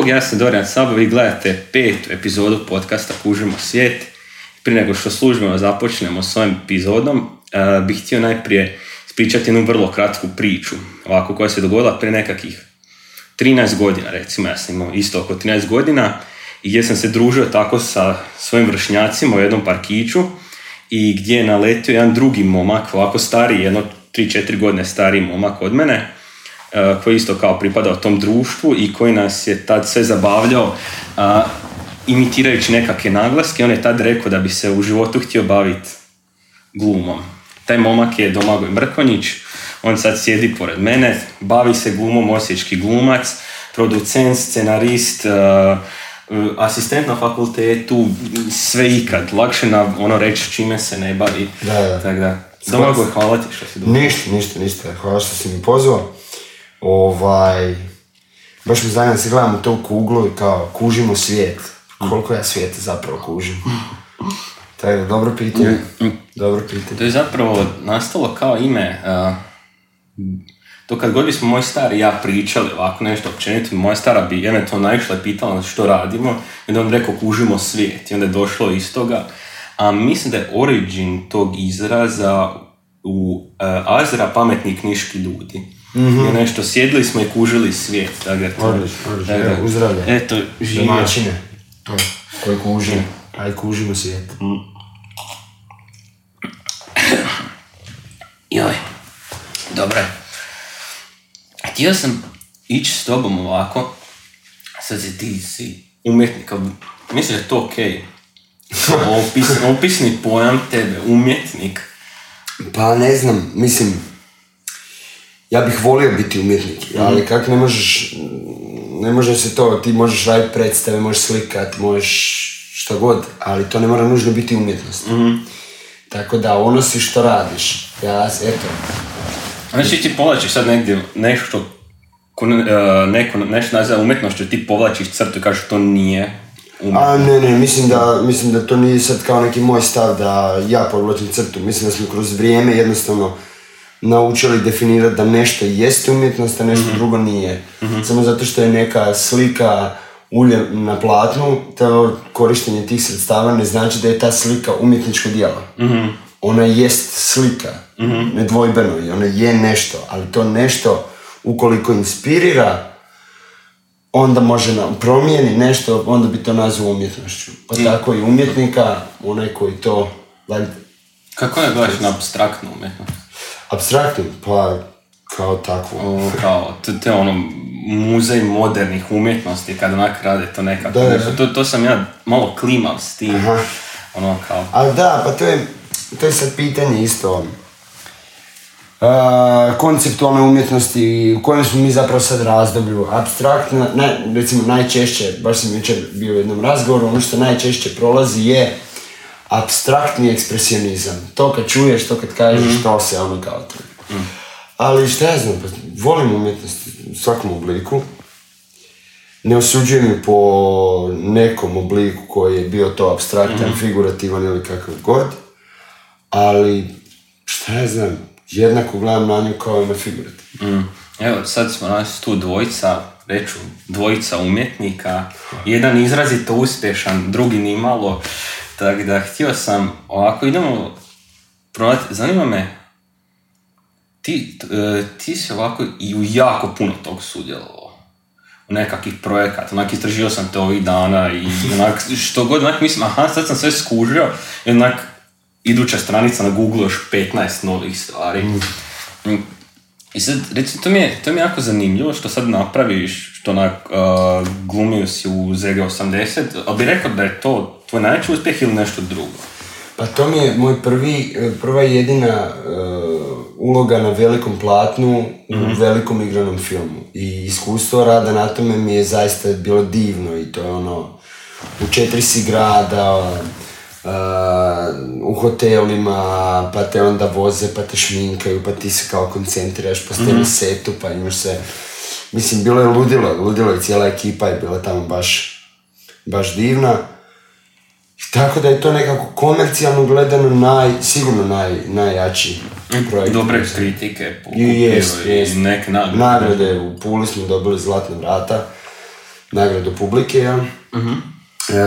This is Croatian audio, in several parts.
Bog, ja sam Dorijan Sabo, vi gledate petu epizodu podcasta Kužimo svijet. Prije nego što službeno započnemo s ovim epizodom, uh, bih htio najprije ispričati jednu vrlo kratku priču, ovako koja se dogodila prije nekakvih 13 godina, recimo, ja sam imao isto oko 13 godina, i gdje sam se družio tako sa svojim vršnjacima u jednom parkiću i gdje je naletio jedan drugi momak, ovako stariji, jedno 3-4 godine stariji momak od mene, koji isto kao pripadao tom društvu i koji nas je tad sve zabavljao imitirajući nekakve naglaske. On je tad rekao da bi se u životu htio baviti glumom. Taj momak je Domagoj Mrkonjić, on sad sjedi pored mene, bavi se glumom, osječki glumac, producent, scenarist, e, asistent na fakultetu, sve ikad. Lakše na ono reći čime se ne bavi. Da, da. Tako da. Domagoj, hvala ti što si Ništa, ništa, ništa. Hvala što si mi pozvao. Ovaj, baš mi zanima da se gledamo to u kuglu i kao kužimo svijet. Koliko ja svijeta zapravo kužim? Tako da, dobro pitanje. Dobro pitanje. To je zapravo nastalo kao ime, uh, to kad god bismo moj stari i ja pričali ovako nešto općenito, moja stara bi eventualno naišla i pitala što radimo, i onda on rekao kužimo svijet i onda je došlo iz toga. A mislim da je origin tog izraza u uh, Azra pametni knjiški ljudi. Mm-hmm. Je nešto, sjedli smo i kužili svijet. Tako to, odlično, odlično. Evo, uzdravlja. Eto, živio. Domaćine. To, koje kuži. Aj, kužimo svijet. Mm. Joj, dobro. Htio sam ići s tobom ovako, sad si ti si umjetnik, mislim da je to okej. Okay. Opis, opisni pojam tebe, umjetnik. Pa ne znam, mislim, ja bih volio biti umjetnik, mhm. ali kako ne možeš, ne može se to, ti možeš raditi predstave, možeš slikat, možeš što god, ali to ne mora nužno biti umjetnost. mm Tako da ono si što radiš, ja, eto. Znači ti povlačiš sad negdje nešto, ko, uh, neko nešto naziva umjetnošću, ti povlačiš crtu i kažeš to nije A ne, ne, mislim da, mislim da to nije sad kao neki moj stav da ja povlačim crtu. Mislim da smo kroz vrijeme jednostavno naučili definirati da nešto jeste umjetnost, a nešto mm drugo nije. mm Samo zato što je neka slika ulje na platnu, to korištenje tih sredstava ne znači da je ta slika umjetničko djelo. mm Ona jest slika, mm nedvojbeno i ona je nešto, ali to nešto ukoliko inspirira onda može nam promijeni nešto, onda bi to nazvao umjetnošću. Pa mm. tako i umjetnika, onaj koji to Kako je gledaš na abstraktnu umjetnost? Abstraktno, pa kao takvo. O, kao, to, je ono muzej modernih umjetnosti, kad onak rade to nekako. Da, nešto. To, to sam ja malo klimav s tim. Aha. Ono kao... Ali da, pa to je, to je sad pitanje isto. Uh, konceptualne umjetnosti, u kojem smo mi zapravo sad razdoblju. Abstraktna, ne, recimo najčešće, baš sam jučer bio u jednom razgovoru, ono što najčešće prolazi je abstraktni ekspresionizam. To kad čuješ, to kad kažeš, mm to se ono kao to. Mm. Ali šta ja znam, pa volim umjetnost u svakom obliku. Ne osuđujem je po nekom obliku koji je bio to abstraktan, mm figurativan ili kakav god. Ali, šta ja znam, jednako gledam na nju kao na figurativ. Mm. Evo, sad smo nas tu dvojica, reću, dvojica umjetnika. Jedan izrazito uspješan, drugi nimalo. Tako da, htio sam, ovako idemo prodati, zanima me, ti, e, ti si ovako i u jako puno tog sudjelovao. U nekakvih projekata, onak istražio sam te ovih dana i onak što god, onak mislim, aha, sad sam sve skužio i onak iduća stranica na Google još 15 novih stvari. Mm. I sad, recimo, to mi, je, to mi je jako zanimljivo što sad napraviš, što onak uh, glumio si u ZG80, ali bi rekao da je to tvoj najveći uspjeh ili nešto drugo? Pa to mi je moj prvi, prva jedina uh, uloga na velikom platnu u mhm. velikom igranom filmu. I iskustvo rada na tome mi je zaista bilo divno i to je ono, u četiri si grada, u hotelima, pa te onda voze, pa te šminkaju, pa ti se kao koncentriraš, pa ste mm setu, pa imaš se... Mislim, bilo je ludilo, ludilo i cijela ekipa je bila tamo baš, baš divna. I tako da je to nekako komercijalno gledano naj, sigurno naj, najjači projekt. Dobre kritike, I jest, jest. Neke nagrade. Nagrade, u Puli smo dobili Zlatna vrata nagradu publike, ja. E,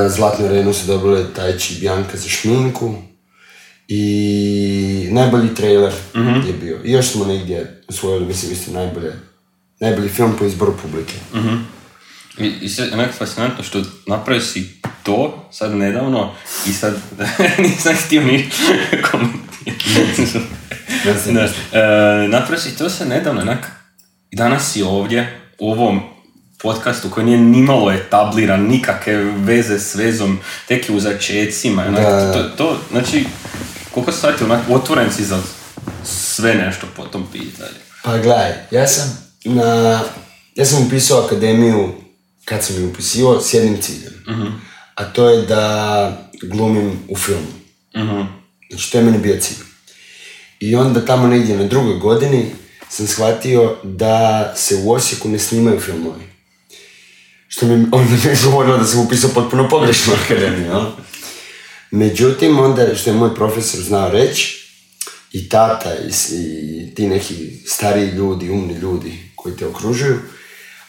Zlatnu arenu su dobile Tajči i Bjanka za šminku. I najbolji trailer je bio. I još smo negdje osvojili, mislim, isto najbolje, najbolji film po izboru publike. I, i sve onako fascinantno što napravio si to sad nedavno i sad nisam htio ni komentirati. da, e, napravio si to sad nedavno, onak, i danas si ovdje u ovom podcastu koji nije nimalo etabliran, nikakve veze s vezom, tek je u začecima. onak, Da. to, to, znači, koliko sati onak, otvoren si za sve nešto po tom pitanju. Pa gledaj, ja sam na... Ja sam upisao akademiju kad sam ju upisivao s jednim ciljem. A to je da glumim u filmu. Znači, to je meni bio cilj. I onda tamo negdje na drugoj godini sam shvatio da se u Osijeku ne snimaju filmovi. Što mi onda je govorilo da sam upisao potpuno pogrešnu akademiju, jel? Međutim, onda što je moj profesor znao reći, i tata i, i ti neki stariji ljudi, umni ljudi koji te okružuju,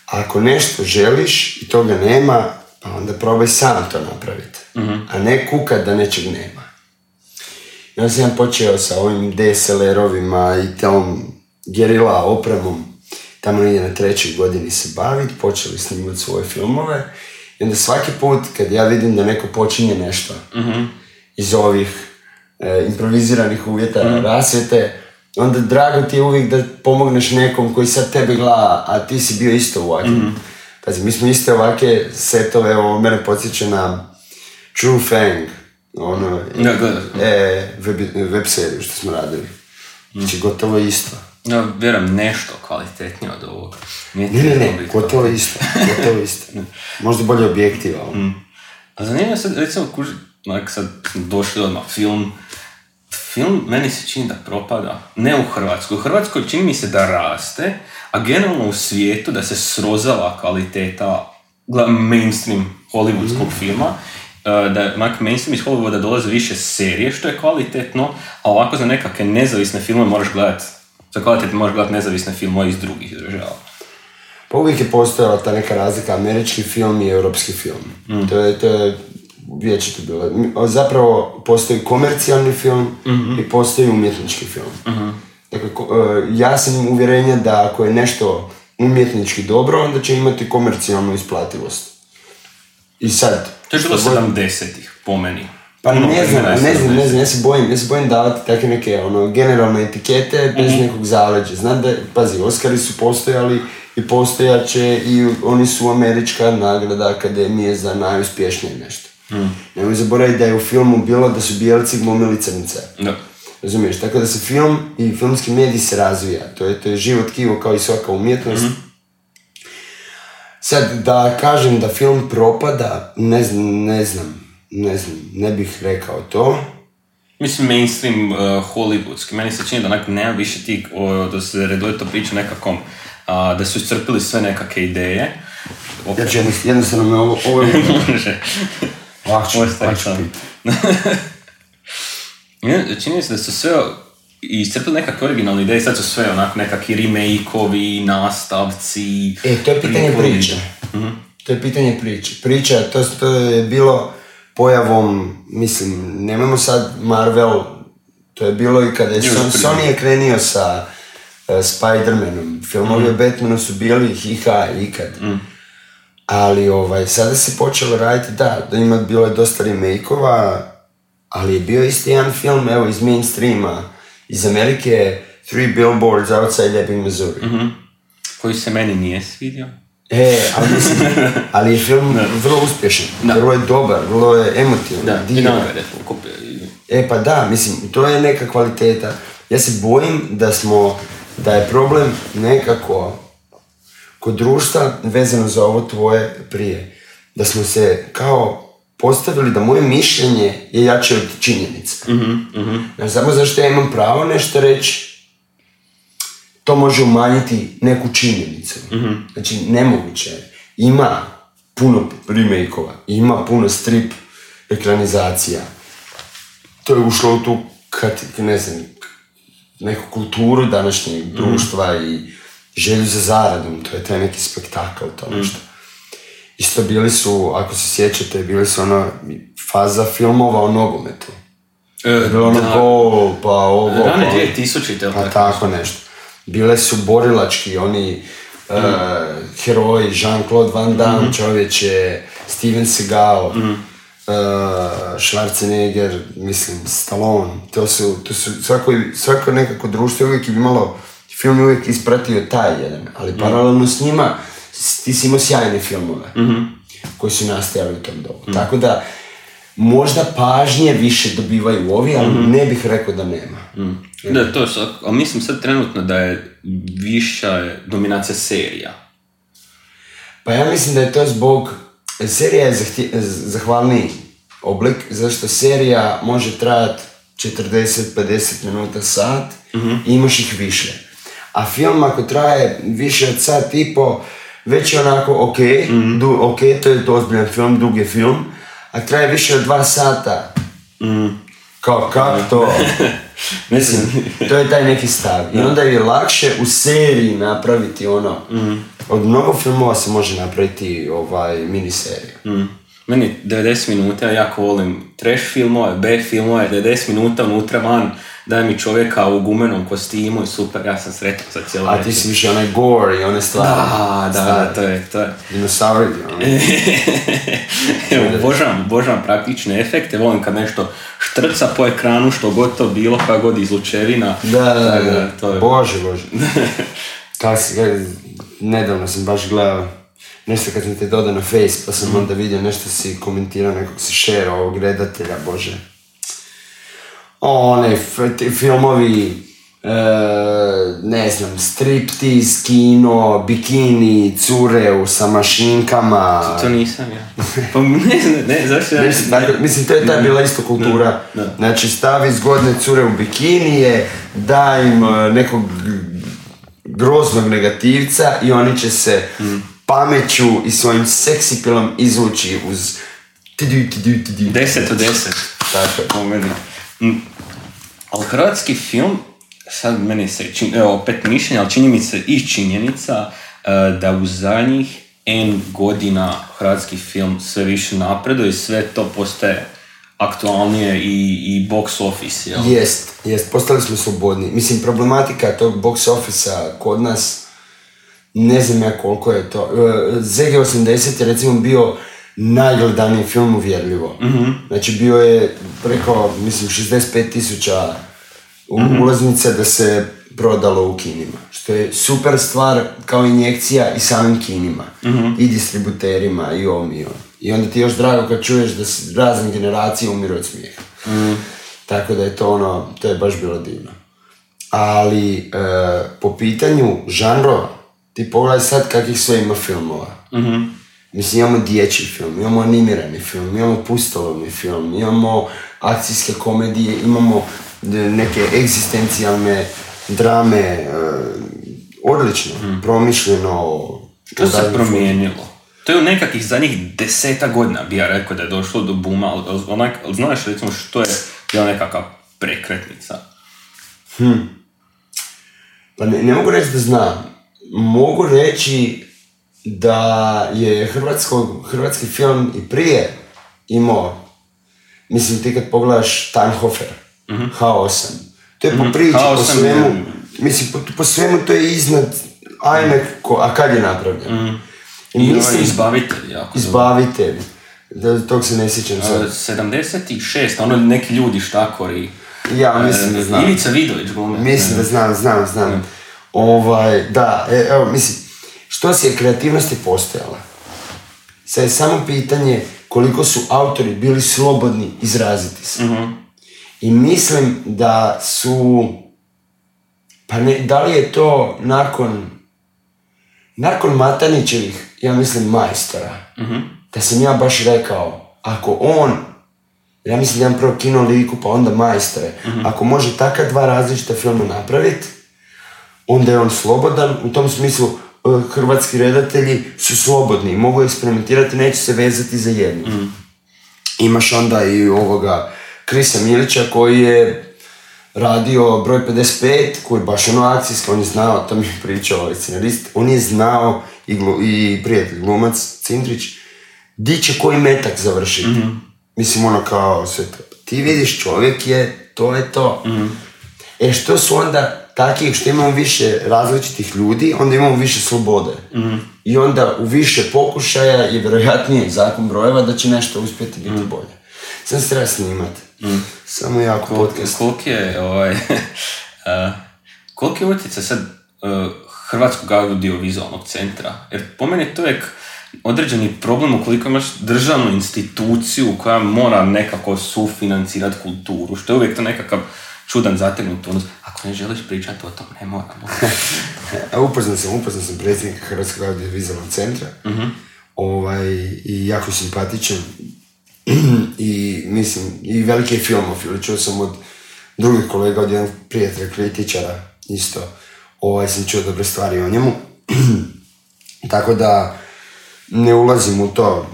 ako nešto želiš i toga nema, pa onda probaj sam to napraviti. A ne kukat da nečeg nema. I onda sam počeo sa ovim DSLR-ovima i tom gerila opremom tamo negdje na trećoj godini se baviti, počeli snimati svoje filmove i onda svaki put kad ja vidim da neko počinje nešto iz ovih e, improviziranih uvjeta rasvjete, onda drago ti je uvijek da pomogneš nekom koji sad tebe gleda, a ti si bio isto ovakvim. Pazi, mi smo iste ovake setove, evo, mene podsjeća na True Fang, ono, sam. e, web, web seriju što smo radili. Znači, gotovo isto. Ja vjerujem nešto kvalitetnije od ovoga. Nije Ne, ne, ne, gotovo isto, gotovo isto. Možda bolje objektiva, ono. A zanima me sad, recimo, kuži, sad došli odmah, film, film meni se čini da propada, ne u Hrvatskoj. U Hrvatskoj čini mi se da raste, a generalno u svijetu da se srozava kvaliteta mainstream hollywoodskog filma, e, da onak mainstream iz Hollywooda dolaze više serije, što je kvalitetno, a ovako za nekakve nezavisne filmove moraš gledat, za kvalitetno moraš gledat nezavisne filmove iz drugih država. Pa uvijek je postojala ta neka razlika, američki film i europski film. To je, to je vječito bilo. Zapravo postoji komercijalni film i postoji umjetnički film. Dakle, ko- e, ja sam uvjerenja da ako je nešto umjetnički dobro, onda će imati komercijalnu isplativost. I sad... To je bilo što god- 70-ih, po meni. Pa Puno ne znam, ne znam, 70-ih. ne znam, ja se bojim, ja se bojim davati takve neke ono, generalne etikete bez nekog zaleđa. Znam da, pazi, Oscari su postojali i postojat će i oni su američka nagrada akademije za najuspješnije nešto. Nemoj zaboraviti da je u filmu bilo da su bijelci glumili crnice. Da. Razumiješ? Tako da se film i filmski medij se razvija. To je, to je život kivo kao i svaka umjetnost. Sad, da kažem da film propada, ne znam, ne znam, ne znam, ne bih rekao to. Mislim, mainstream uh, hollywoodski. Meni se čini da onak nema više tih, o, da se redovito priča nekakvom, a, da su iscrpili sve nekakve ideje. Ja ću jednostavno, me ovo, ovo. Može. Piti. Ne, Čini se da su sve iscrpili nekakve originalne ideje, sad su sve onak nekakvi remake-ovi, nastavci. E, to je pitanje priče. To je pitanje priče. Priča, to, to je bilo pojavom, mislim, nemamo sad Marvel, to je bilo i kada je Još Son, prije. Sony je krenio sa uh, Spider-Manom. Filmovi o Batmanu su bili hiha ikad. Ali ovaj, sada se počelo raditi, da, da ima bilo je dosta remake-ova, ali je bio isti jedan film, evo, iz mainstreama, iz Amerike, Three Billboards Outside Ebbing, Missouri. Koji se meni nije svidio. E, ali, mislim, ali je film vrlo uspješan, vrlo je dobar, vrlo je emotivan, Da, divan. E pa da, mislim, to je neka kvaliteta. Ja se bojim da smo, da je problem nekako kod društva vezano za ovo tvoje prije. Da smo se kao postavili da moje mišljenje je jače od činjenica. Znaš, samo zašto ja imam pravo nešto reći, to može umanjiti neku činjenicu. Znači, nemoguće je. Ima puno remake-ova, ima puno strip ekranizacija. To je ušlo u tu, kad, ne znam, neku kulturu današnjeg društva i želju za zaradom, to je taj neki spektakl, to nešto. I Isto bili su, ako se sjećate, bili su ono faza filmova o nogometu. E, Bilo ono da. gol, pa ovo, Rane pa... 2000 te Pa tako nešto. Bile su borilački, oni e, heroji, Jean-Claude Van Damme, čovječe, Steven Seagal, e, Schwarzenegger, mislim, Stallone. To su, to su svako, svako nekako društvo je uvijek imalo, film je uvijek ispratio taj jedan, ali paralelno s njima ti si imao sjajne filmove koji su nastajali u tom dobu. Tako da, možda pažnje više dobivaju ovi, ali ne bih rekao da nema. Da, to su, ali mislim sad trenutno da je viša dominacija serija. Pa ja mislim da je to zbog, serija je zahtje- zahvalniji oblik, zašto serija može trajati 40-50 minuta, sat i imaš ih više. A film ako traje više od sat i po, već je onako ok, du, ok, to je to ozbiljan film, dug je film, a traje više od dva sata. Kao, kako to? Mislim, To je taj neki stav. I onda je lakše u seriji napraviti ono. Od mnogo filmova se može napraviti ovaj miniserija. mm, meni 90 minuta, ja jako volim trash filmove, B filmove, 90 minuta unutra van, daj mi čovjeka u gumenom kostimu i super, ja sam sretan za cijelo A ti si više onaj gore i one stvari. Da, da, da, to je, to je. Dinosauri, ono. Evo, obožavam, obožavam praktične efekte, volim kad nešto štrca po ekranu, što god to bilo, koja god izlučevina. Da, da, da, da. To je, Bože, bože. Kako- nedavno sam baš gledao nešto kad sam te dodao na face, pa sam onda vidio nešto si komentirao, nekog si share ovog redatelja, bože. One filmovi, e, ne znam, striptease, kino, bikini, cure u sa mašinkama. to nisam ja. Pa ne znam, ne, zašto ja... Mislim, tako, mislim, to je ta bila isto kultura. Da, da. Znači, stavi zgodne cure u bikinije, daj im e, nekog groznog negativca i oni će se pameću i svojim seksipilom izvući uz tidu, tidu, tidu. 10 od 10. Tako je. Ali hrvatski film, sad meni se, čin, evo opet mišljenje, ali čini mi se i činjenica e, da u zadnjih N godina hrvatski film sve više napreduje i sve to postaje aktualnije i, i box office, jel? Jest, jest, postali smo slobodni. Mislim, problematika tog box office kod nas, ne znam ja koliko je to. E, ZG80 je recimo bio najgledaniji film uvjerljivo. Znači bio je preko, mislim, 65 tisuća ulaznica da se prodalo u kinima. Što je super stvar kao injekcija i samim kinima. I distributerima i ovom i ovom. I onda ti još drago kad čuješ da s- razne generacije umiru od smijeha. Tako da je to ono, to je baš bilo divno. Ali e, po pitanju žanrova, ti pogledaj sad kakvih sve ima filmova. Mislim, imamo dječji film, imamo animirani film, imamo pustolovni film, imamo akcijske komedije, imamo d- neke egzistencijalne drame, e, odlično, promišljeno. To se promijenilo. To je u nekakvih zadnjih deseta godina bi ja rekao da je došlo do buma, ali, onak, znaš recimo što je bila nekakva prekretnica? Pa ne, ne mogu reći da znam. Mogu reći da je hrvatsko, hrvatski film i prije imao, mislim ti kad pogledaš Tannhofer, H8, to je po priči, po H8 je- svemu, mislim po, po svemu to je iznad, ajme, ko, a kad je napravljen? I I mislim, ovaj izbavitelj jako. izbavitelj, da, tog se ne sjećam sad. sad. 76, ono neki ljudi štakori. Ja mislim da E, znam. Ivica Vidović glume. Mislim da znam, znam, znam. Ovaj, da, e, evo, mislim, što si je kreativnost je postojala. Sad je samo pitanje koliko su autori bili slobodni izraziti se. I mislim da su, pa ne, da li je to nakon, nakon Matanićevih, ja mislim, majstora, da sam ja baš rekao, ako on ja mislim da imam prvo kino liku, pa onda majstore. Ako može takva dva različita filma napraviti, onda je on slobodan. U tom smislu, hrvatski redatelji su slobodni, mogu eksperimentirati, neće se vezati za jednu. Imaš onda i ovoga Krisa Milića koji je radio broj 55, koji je baš ono akcijski, on je znao, to mi je pričao ovaj scenarist, on je znao i, glu- i prijatelj glumac Cindrić, di će koji metak završiti. Mislim, ono kao sve to. Ti vidiš, čovjek je, to je to. E što su onda takih, što imamo više različitih ljudi, onda imamo više slobode. I onda u više pokušaja je vjerojatnije zakon brojeva da će nešto uspjeti biti bolje. Sam se treba snimat. Samo jako podcast. Koliki je, ovaj, uh, je utjecaj sad uh, Hrvatskog audiovizualnog centra? Jer po meni je to uvijek određeni problem ukoliko imaš državnu instituciju koja mora nekako sufinancirati kulturu, što je uvijek to nekakav čudan zategnut odnos. Ako ne želiš pričati o tom, ne moramo. A upoznao sam, upoznao sam predsjednika Hrvatskog audiovizualnog centra. Ovaj, I jako simpatičan. I mislim, i veliki je filmofil. Čuo sam od drugih kolega, od jednog prijatelja kritičara isto. Ovaj, sam čuo dobre stvari o njemu. Tako da ne ulazim u to.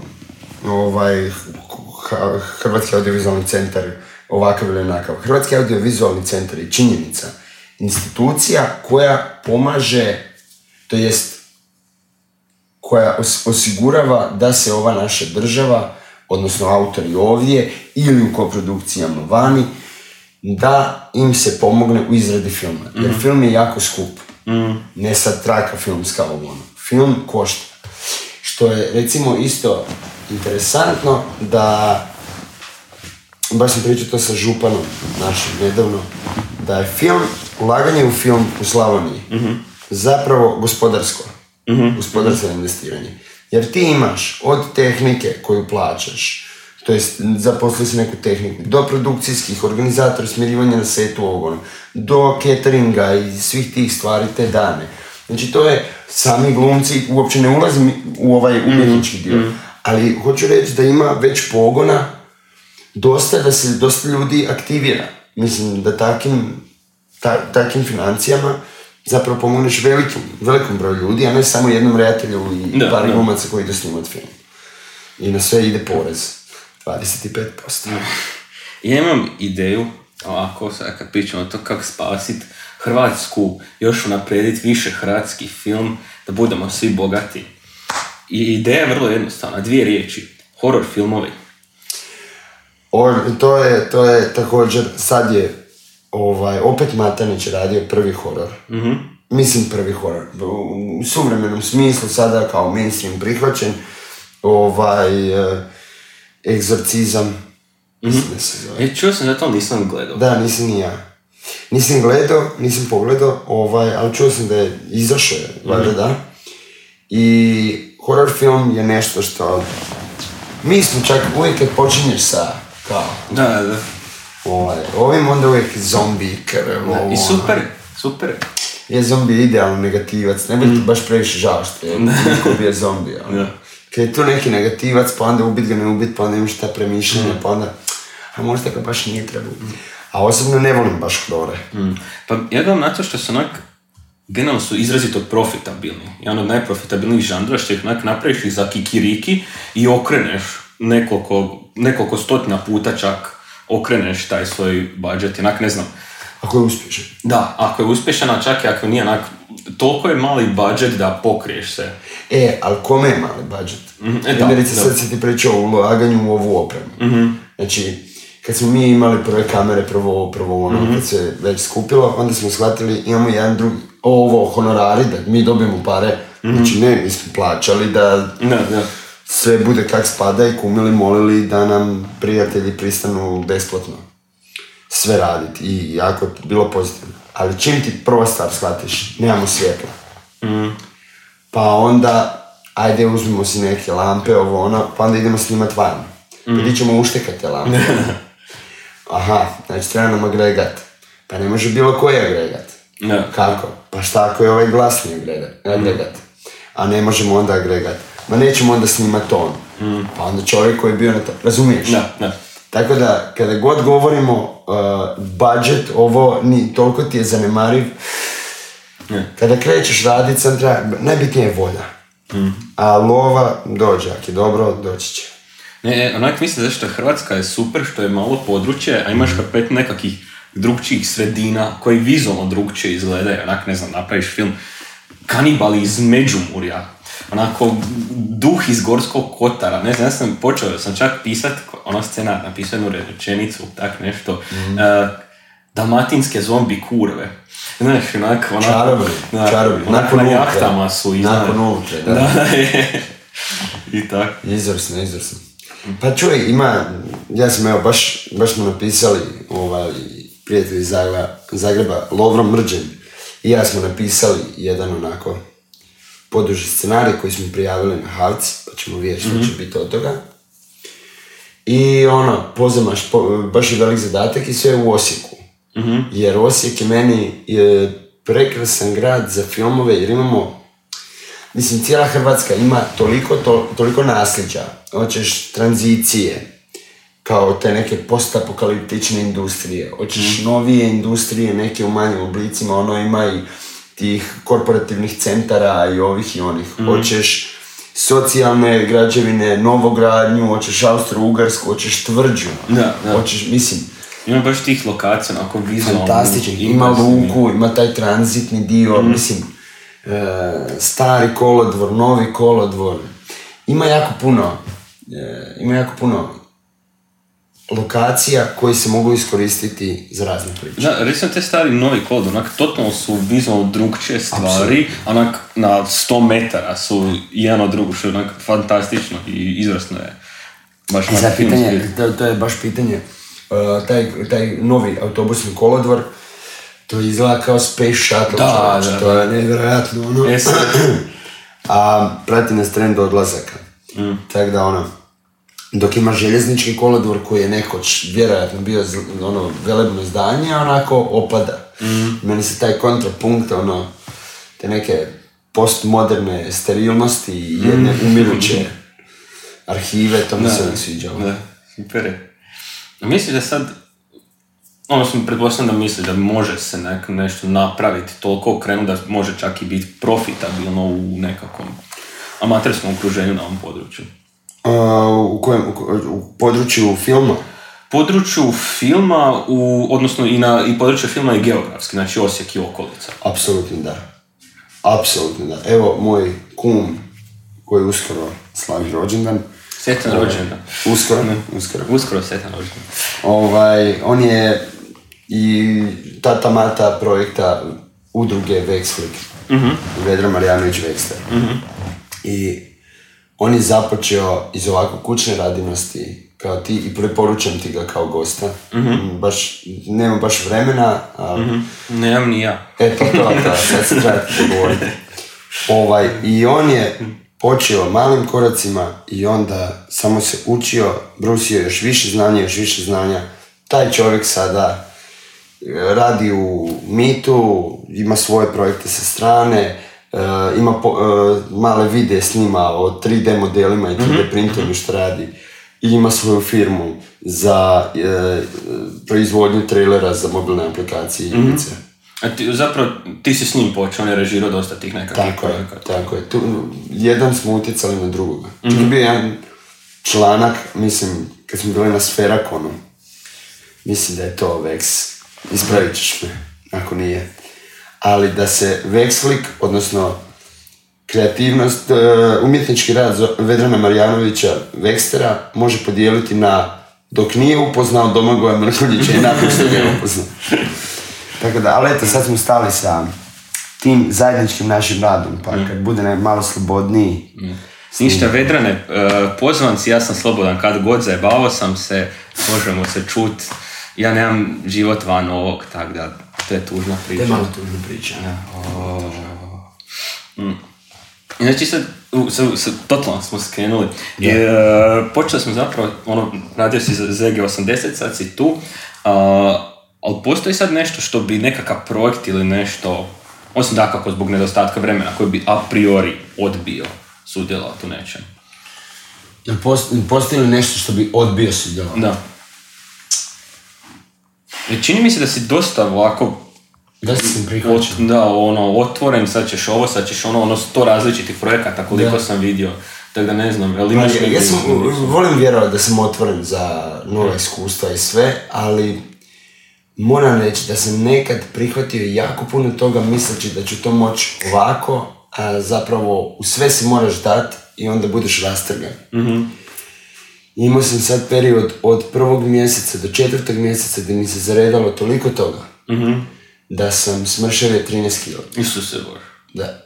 Ovaj, Hrvatski audiovizualni centar ovakav ili onakav. Hrvatski audiovizualni centar je činjenica. Institucija koja pomaže, to jest koja os- osigurava da se ova naša država, odnosno autori ovdje ili u koprodukcijama vani, da im se pomogne u izradi filma. Jer film je jako skup. Ne sad traka filmska ovo. Film košta. Što je recimo isto interesantno da baš sam pričao to sa županom našim nedavno, da je film, ulaganje u film u Slavoniji zapravo gospodarsko, gospodarsko investiranje. Jer ti imaš od tehnike koju plaćaš, to jest zaposli si neku tehniku, do produkcijskih, organizatora, smirivanja na setu ono, do cateringa i svih tih stvari te dane. Znači to je, sami glumci, uopće ne ulazim u ovaj umjetnički dio, ali hoću reći da ima već pogona dosta da se dosta ljudi aktivira. Mislim da takim, ta, takim financijama zapravo pomogneš velikom, velikom broju ljudi, a ne samo jednom redatelju i Da, par glumaca koji idu snimat film. I na sve ide porez. 25%. Ja imam ideju, ovako sad kad pričamo to kako spasit Hrvatsku, još unaprijediti više hrvatski film, da budemo svi bogati. I ideja je vrlo jednostavna, dvije riječi. Horror filmovi. To, je, to je također, sad je ovaj, opet Matanić radio prvi horor. Mislim prvi horor. U, suvremenom smislu sada kao mainstream prihvaćen. Ovaj, eh, egzorcizam. Mislim zove. E, čuo sam da to nisam gledao. Da, nisam ni ja. Nisam gledao, nisam pogledao, ovaj, ali čuo sam da je izašao, valjda da. I horror film je nešto što... Mi smo čak uvijek kad počinješ sa, kao, Da, da, da. ovaj, ovim onda uvijek zombi, krv, ovo, I super, super. Je zombi idealno negativac, ne bude ti baš previše žao što je neko bio zombi, ono. Da. Kad je tu neki negativac, pa onda ubit ga, ne ubit, pa onda imaš ta premišljanja, pa onda, a možda ga baš nije trebao. A osobno ne volim baš horore. Mm. Pa ja gledam na to što su onak, generalno su izrazito profitabilni. Jedan od najprofitabilnijih žanra što ih onak napraviš ih za kikiriki i okreneš nekoliko, nekoliko stotina puta čak okreneš taj svoj budžet. Onak ne znam, Ako je uspješan. da, ako je uspješan, a čak i ako nije onak, toliko je mali budžet da pokriješ se. E, ali kome je mali budžet? Mhm, e, da, Primjerice, sad si ti pričao o ulaganju u ovu opremu. Znači, kad smo mi imali prve kamere, prvo ovo, prvo ono, kad se već skupilo, onda smo shvatili, imamo jedan drugi, ovo, honorari, da mi dobijemo pare. Znači, ne, mi smo plaćali da Da, da. Sve bude kak spada i kumili, molili da nam prijatelji pristanu besplatno sve raditi i jako je bilo pozitivno. Ali čim ti prva stvar shvatiš, nemamo svjetla. Pa onda, ajde uzmimo si neke lampe, ovo ono, pa onda idemo snimat van. Pa di ćemo uštekati te lampe. Aha, znači treba nam agregat. Pa ne može bilo koji agregat. Da. Kako? Pa šta ako je ovaj glasni agregat? agregat? A ne možemo onda agregat. Ma nećemo onda snimat ton. Pa onda čovjek koji je bio na to, razumiješ? Da, da. Tako da, kada god govorimo uh, budget, ovo ni toliko ti je zanemariv. Ne. Kada krećeš radit, sam treba, najbitnije je volja. A lova dođe, ako je dobro, doći će. Ne, e, onak mislim zašto Hrvatska je super što je malo područje, a imaš kapet nekakvih drugčijih sredina koji vizualno drugčije izgledaju. Onak, ne znam, napraviš film Kanibali iz Međumurja. Onako duh iz Gorskog kotara, ne znam, ja sam počeo, sam čak pisat, ona scena, napisao jednu rečenicu, tak nešto, Mhm. e, dalmatinske zombi kurve. Znaš, onak, onako, Čarobni, da, čarobni. onak Nakon na jahtama su i Nakon da. Da, je. I tako. Izvrsno, izvrsno. Pa čuj, ima, ja sam evo, baš, baš smo napisali, ovaj, prijatelj iz Zagreba, Zagreba, Lovro Mrđen, i ja smo napisali jedan onako poduži scenarij koji smo prijavili na Havci, pa ćemo vidjeti što će biti od toga. I ono, pozamaš, po, baš je velik zadatak i sve u Osijeku. Jer Osijek je meni je prekrasan grad za filmove jer imamo Mislim, cijela Hrvatska ima toliko, to, toliko nasljeđa. Hoćeš tranzicije, kao te neke postapokaliptične industrije. Hoćeš novije industrije, neke u manjim oblicima, ono ima i tih korporativnih centara i ovih i onih. Hoćeš socijalne građevine, novogradnju, hoćeš Austro-Ugarsku, hoćeš tvrđu. Da, da. Hoćeš, mislim, Ima baš tih lokacija, onako vizualno. fantastičan. Ima luku, ima taj tranzitni dio, mislim, e, stari kolodvor, novi kolodvor. Ima jako puno, e, ima jako puno lokacija koji se mogu iskoristiti za razne priče. Da, recimo te stari novi kod, onak, totalno su vizualno drugčije stvari, onak, na 100 metara su jedan od drugog, što je onak fantastično i izvrsno je. Baš I filmski. pitanje, to, to je baš pitanje, e, taj, taj novi autobusni kolodvor, to izgleda kao space shuttle, Da, čovječe, da, to je nevjerojatno, ono. Sad, a prati nas trend odlazaka. Mm. Tako da ono, dok ima željeznički kolodvor koji je nekoć vjerojatno bio ono velebno zdanje, onako opada. Mm. Meni se taj kontrapunkt, ono, te neke postmoderne sterilnosti i jedne umiruće arhive, to mi se uvijek sviđalo. Da, super je. A Misliš da sad, ono sam pretpostavljam da misli da može se nek, nešto napraviti toliko okrenu da može čak i biti profitabilno u nekakvom amaterskom okruženju na ovom području. U kojem, u, području filma? Području filma, u, odnosno i, na, i područje filma i geografski, znači Osijek i okolica. Apsolutno da. Apsolutno da. Evo, moj kum koji uskoro slavi rođendan, Sretan rođendan. Uskoro, ne, uskoro. Uskoro sretan rođendan. Ovaj, on je i tata mata projekta udruge Vexflick. Vedra Marjanović Vekster. I on je započeo iz ovako kućne radinosti kao ti i preporučam ti ga kao gosta. Baš, nema baš vremena, ali Nemam ni ja. Eto to, da, sad se dogovoriti. Ovaj, I on je počeo malim koracima i onda samo se učio, brusio još više znanja, još više znanja. Taj čovjek sada e, radi u mitu, ima svoje projekte sa strane, e, ima po- e, male videe snima o 3D modelima i 3D printeru što radi. I ima svoju firmu za e, proizvodnju trailera za mobilne aplikacije i igrice. A ti, zapravo, ti si s njim počeo, on je režirao dosta tih nekakvih Tako je, tako je. Tu, jedan smo utjecali na drugoga. Čak je bio jedan članak, mislim, kad smo bili na Sferakonu, mislim da je to Vex, ispravit ćeš me, ako nije. Ali da se Vexflick, odnosno kreativnost, e, umjetnički rad Vedrana Marjanovića Vekstera može podijeliti na dok nije upoznao Domagoja Mrkonjića i nakon što je upoznao. Tako da, ali eto, sad smo stali sa tim zajedničkim našim radom, pa kad bude ne- malo slobodniji, Ništa, Vedrane, e, pozvan si, ja sam slobodan kad god zajebavao sam se, možemo se čut. Ja nemam život van ovog, tako da to je tužna to priča. je malo tužna priča. Znači sad, u- sa- sa- totalno smo skrenuli. E, počeli smo zapravo, ono, radio si za ZG80, sad si tu, a, ali postoji sad nešto što bi nekakav projekt ili nešto, osim dakako zbog nedostatka vremena, koji bi a priori odbio sudjelovati u nečem. Jel post- postoji li nešto što bi odbio sudjelovati? Da. Jer čini mi se da si dosta ovako Da sam ot, prihvaćen. da, ono, otvoren, sad ćeš ovo, sad ćeš ono, ono sto različitih projekata koliko Da. sam vidio. Tako da ne znam, Ma, imaš ja, neki- ja sam, volim vjerovati da sam otvoren za nova iskustva i sve, ali moram reći da sam nekad prihvatio jako puno toga misleći da ću to moći ovako a zapravo u sve se moraš dat i onda budeš rastrgan. Imao sam sad period od prvog mjeseca do četvrtog mjeseca gdje mi se zaredalo toliko toga da sam smršavio 13 kila. Isuse Bože. Da.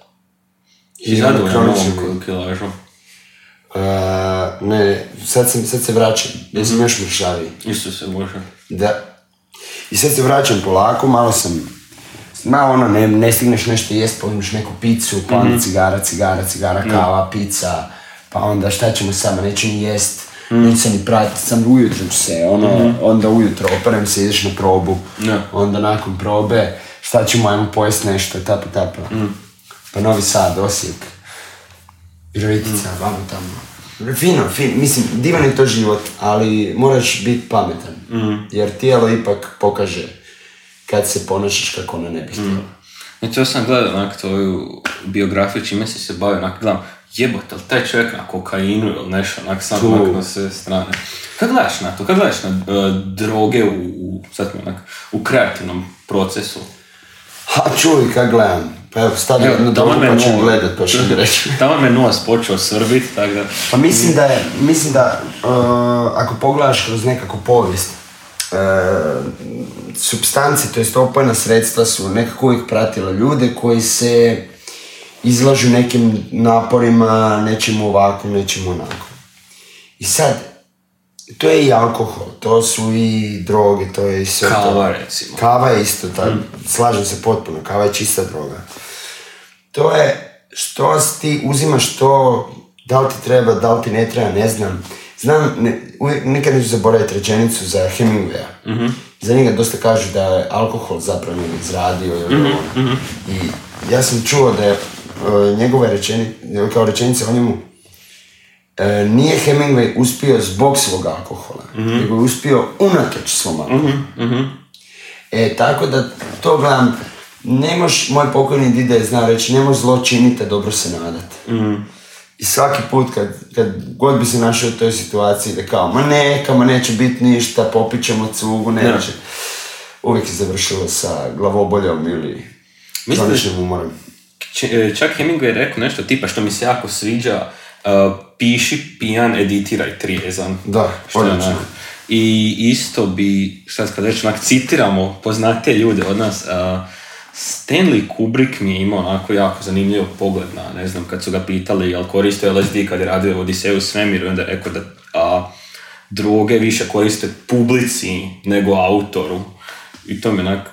I novom mi- koju kilažu. A, ne, ne, sad, sam, sad se vraćam, ja sam još mršaviji. Isuse Bože. Da. I sad se vraćam polako, malo sam, malo ono, ne, ne stigneš nešto jest, pojmiš neku picu, pa onda cigara, cigara, cigara, kava, pizza, pa onda šta ćemo sama, neću ni jest, neću se ni pratiti, sam ujutro ću se, ono, onda ujutro operem se, ideš na probu, Da. onda nakon probe, šta ćemo, ajmo pojest nešto, tapa, tapa. Pa Novi Sad, Osijek, Virovitica, vamo tamo. Fino, fin, mislim, divan je to život, ali moraš biti pametan. Jer tijelo ipak pokaže kad se ponašaš kako ono ne bi htjelo. I to sam gledao onak tvoju biografiju, čime si se bavio, onak gledam, jebote, taj čovjek na kokainu ili nešto, onak sam onak na sve strane. Kad gledaš na to, kad gledaš na e, droge u, u, sad mi onak, u kreativnom procesu? Ha, čuj, kak gledam. Pa evo, stavi jednu drogu pa ću gledat, pa ću reći. Tamo me nos počeo srbit, tako da... Pa mislim da je, mislim da uh, ako pogledaš kroz nekako povijest, uh, substanci, to jest opojna sredstva su nekako uvijek pratila ljude koji se izlažu nekim naporima, nečemu ovako, nečemu onako. I sad, to je i alkohol, to su i droge, to je i sve to. Kava, recimo. Kava je isto, tak, slažem se potpuno, kava je čista droga. To je što ti uzimaš to, da li ti treba, da li ti ne treba, ne znam. Znam, ne, uvijek, nikad neću zaboraviti rečenicu za Hemingwaya. Za njega dosta kažu da je alkohol zapravo izradio ono. I ja sam čuo da je njegove rečenice, kao rečenica o njemu, e, nije Hemingway uspio zbog svog alkohola, nego je uspio unatoč svom alkoholu. E, tako da to gledam, ne moš, moj pokojni dide je znao reći, ne moš zlo činiti, a dobro se nadat. I svaki put kad, kad god bi se našao u toj situaciji da kao, ma neka, ma neće biti ništa, popit ćemo cugu, neće. Uvijek je završilo sa glavoboljom ili Mislim- kroničnim umorom. E, čak Hemingway je rekao nešto tipa što mi se jako sviđa, uh, piši pijan, editiraj trijezan. Da, odlično. onak- I isto bi, šta kad reći, onak, citiramo poznate ljude od nas, uh, Stanley Kubrick mi je imao onako jako zanimljiv pogled na, ne znam, kad su ga pitali jel koristio LSD kad je radio Odiseju u svemiru, onda je rekao da a, droge više koriste publici nego autoru. I to mi onak,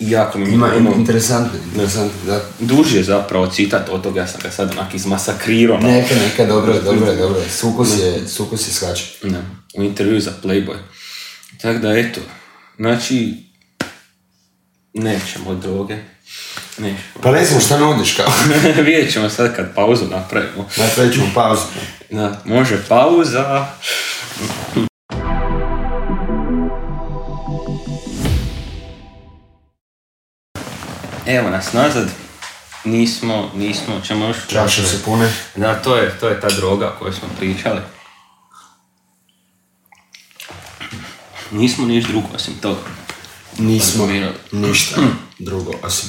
jako mi je Ima ono- interesantno, interesantno, da. Duži je zapravo citat od toga, ja sam ga sad onak izmasakrirao. na- Neka, neka, dobro je, dobro je, dobro je. Sukus je, sukus je shvaćen. Ne, u intervju za Playboy. Tako da, eto, znači, nećemo droge. Nećemo. Pa znam šta nudiš kao. Vidjet ćemo sad kad pauzu napravimo. Napravit ćemo pauzu. Da, može pauza. Evo nas nazad. Nismo, nismo, ćemo još... Čaše se pune. Da, to je, to je ta droga o kojoj smo pričali. Nismo niš drugo osim toga. Nismo Konzumirali. ništa drugo osim.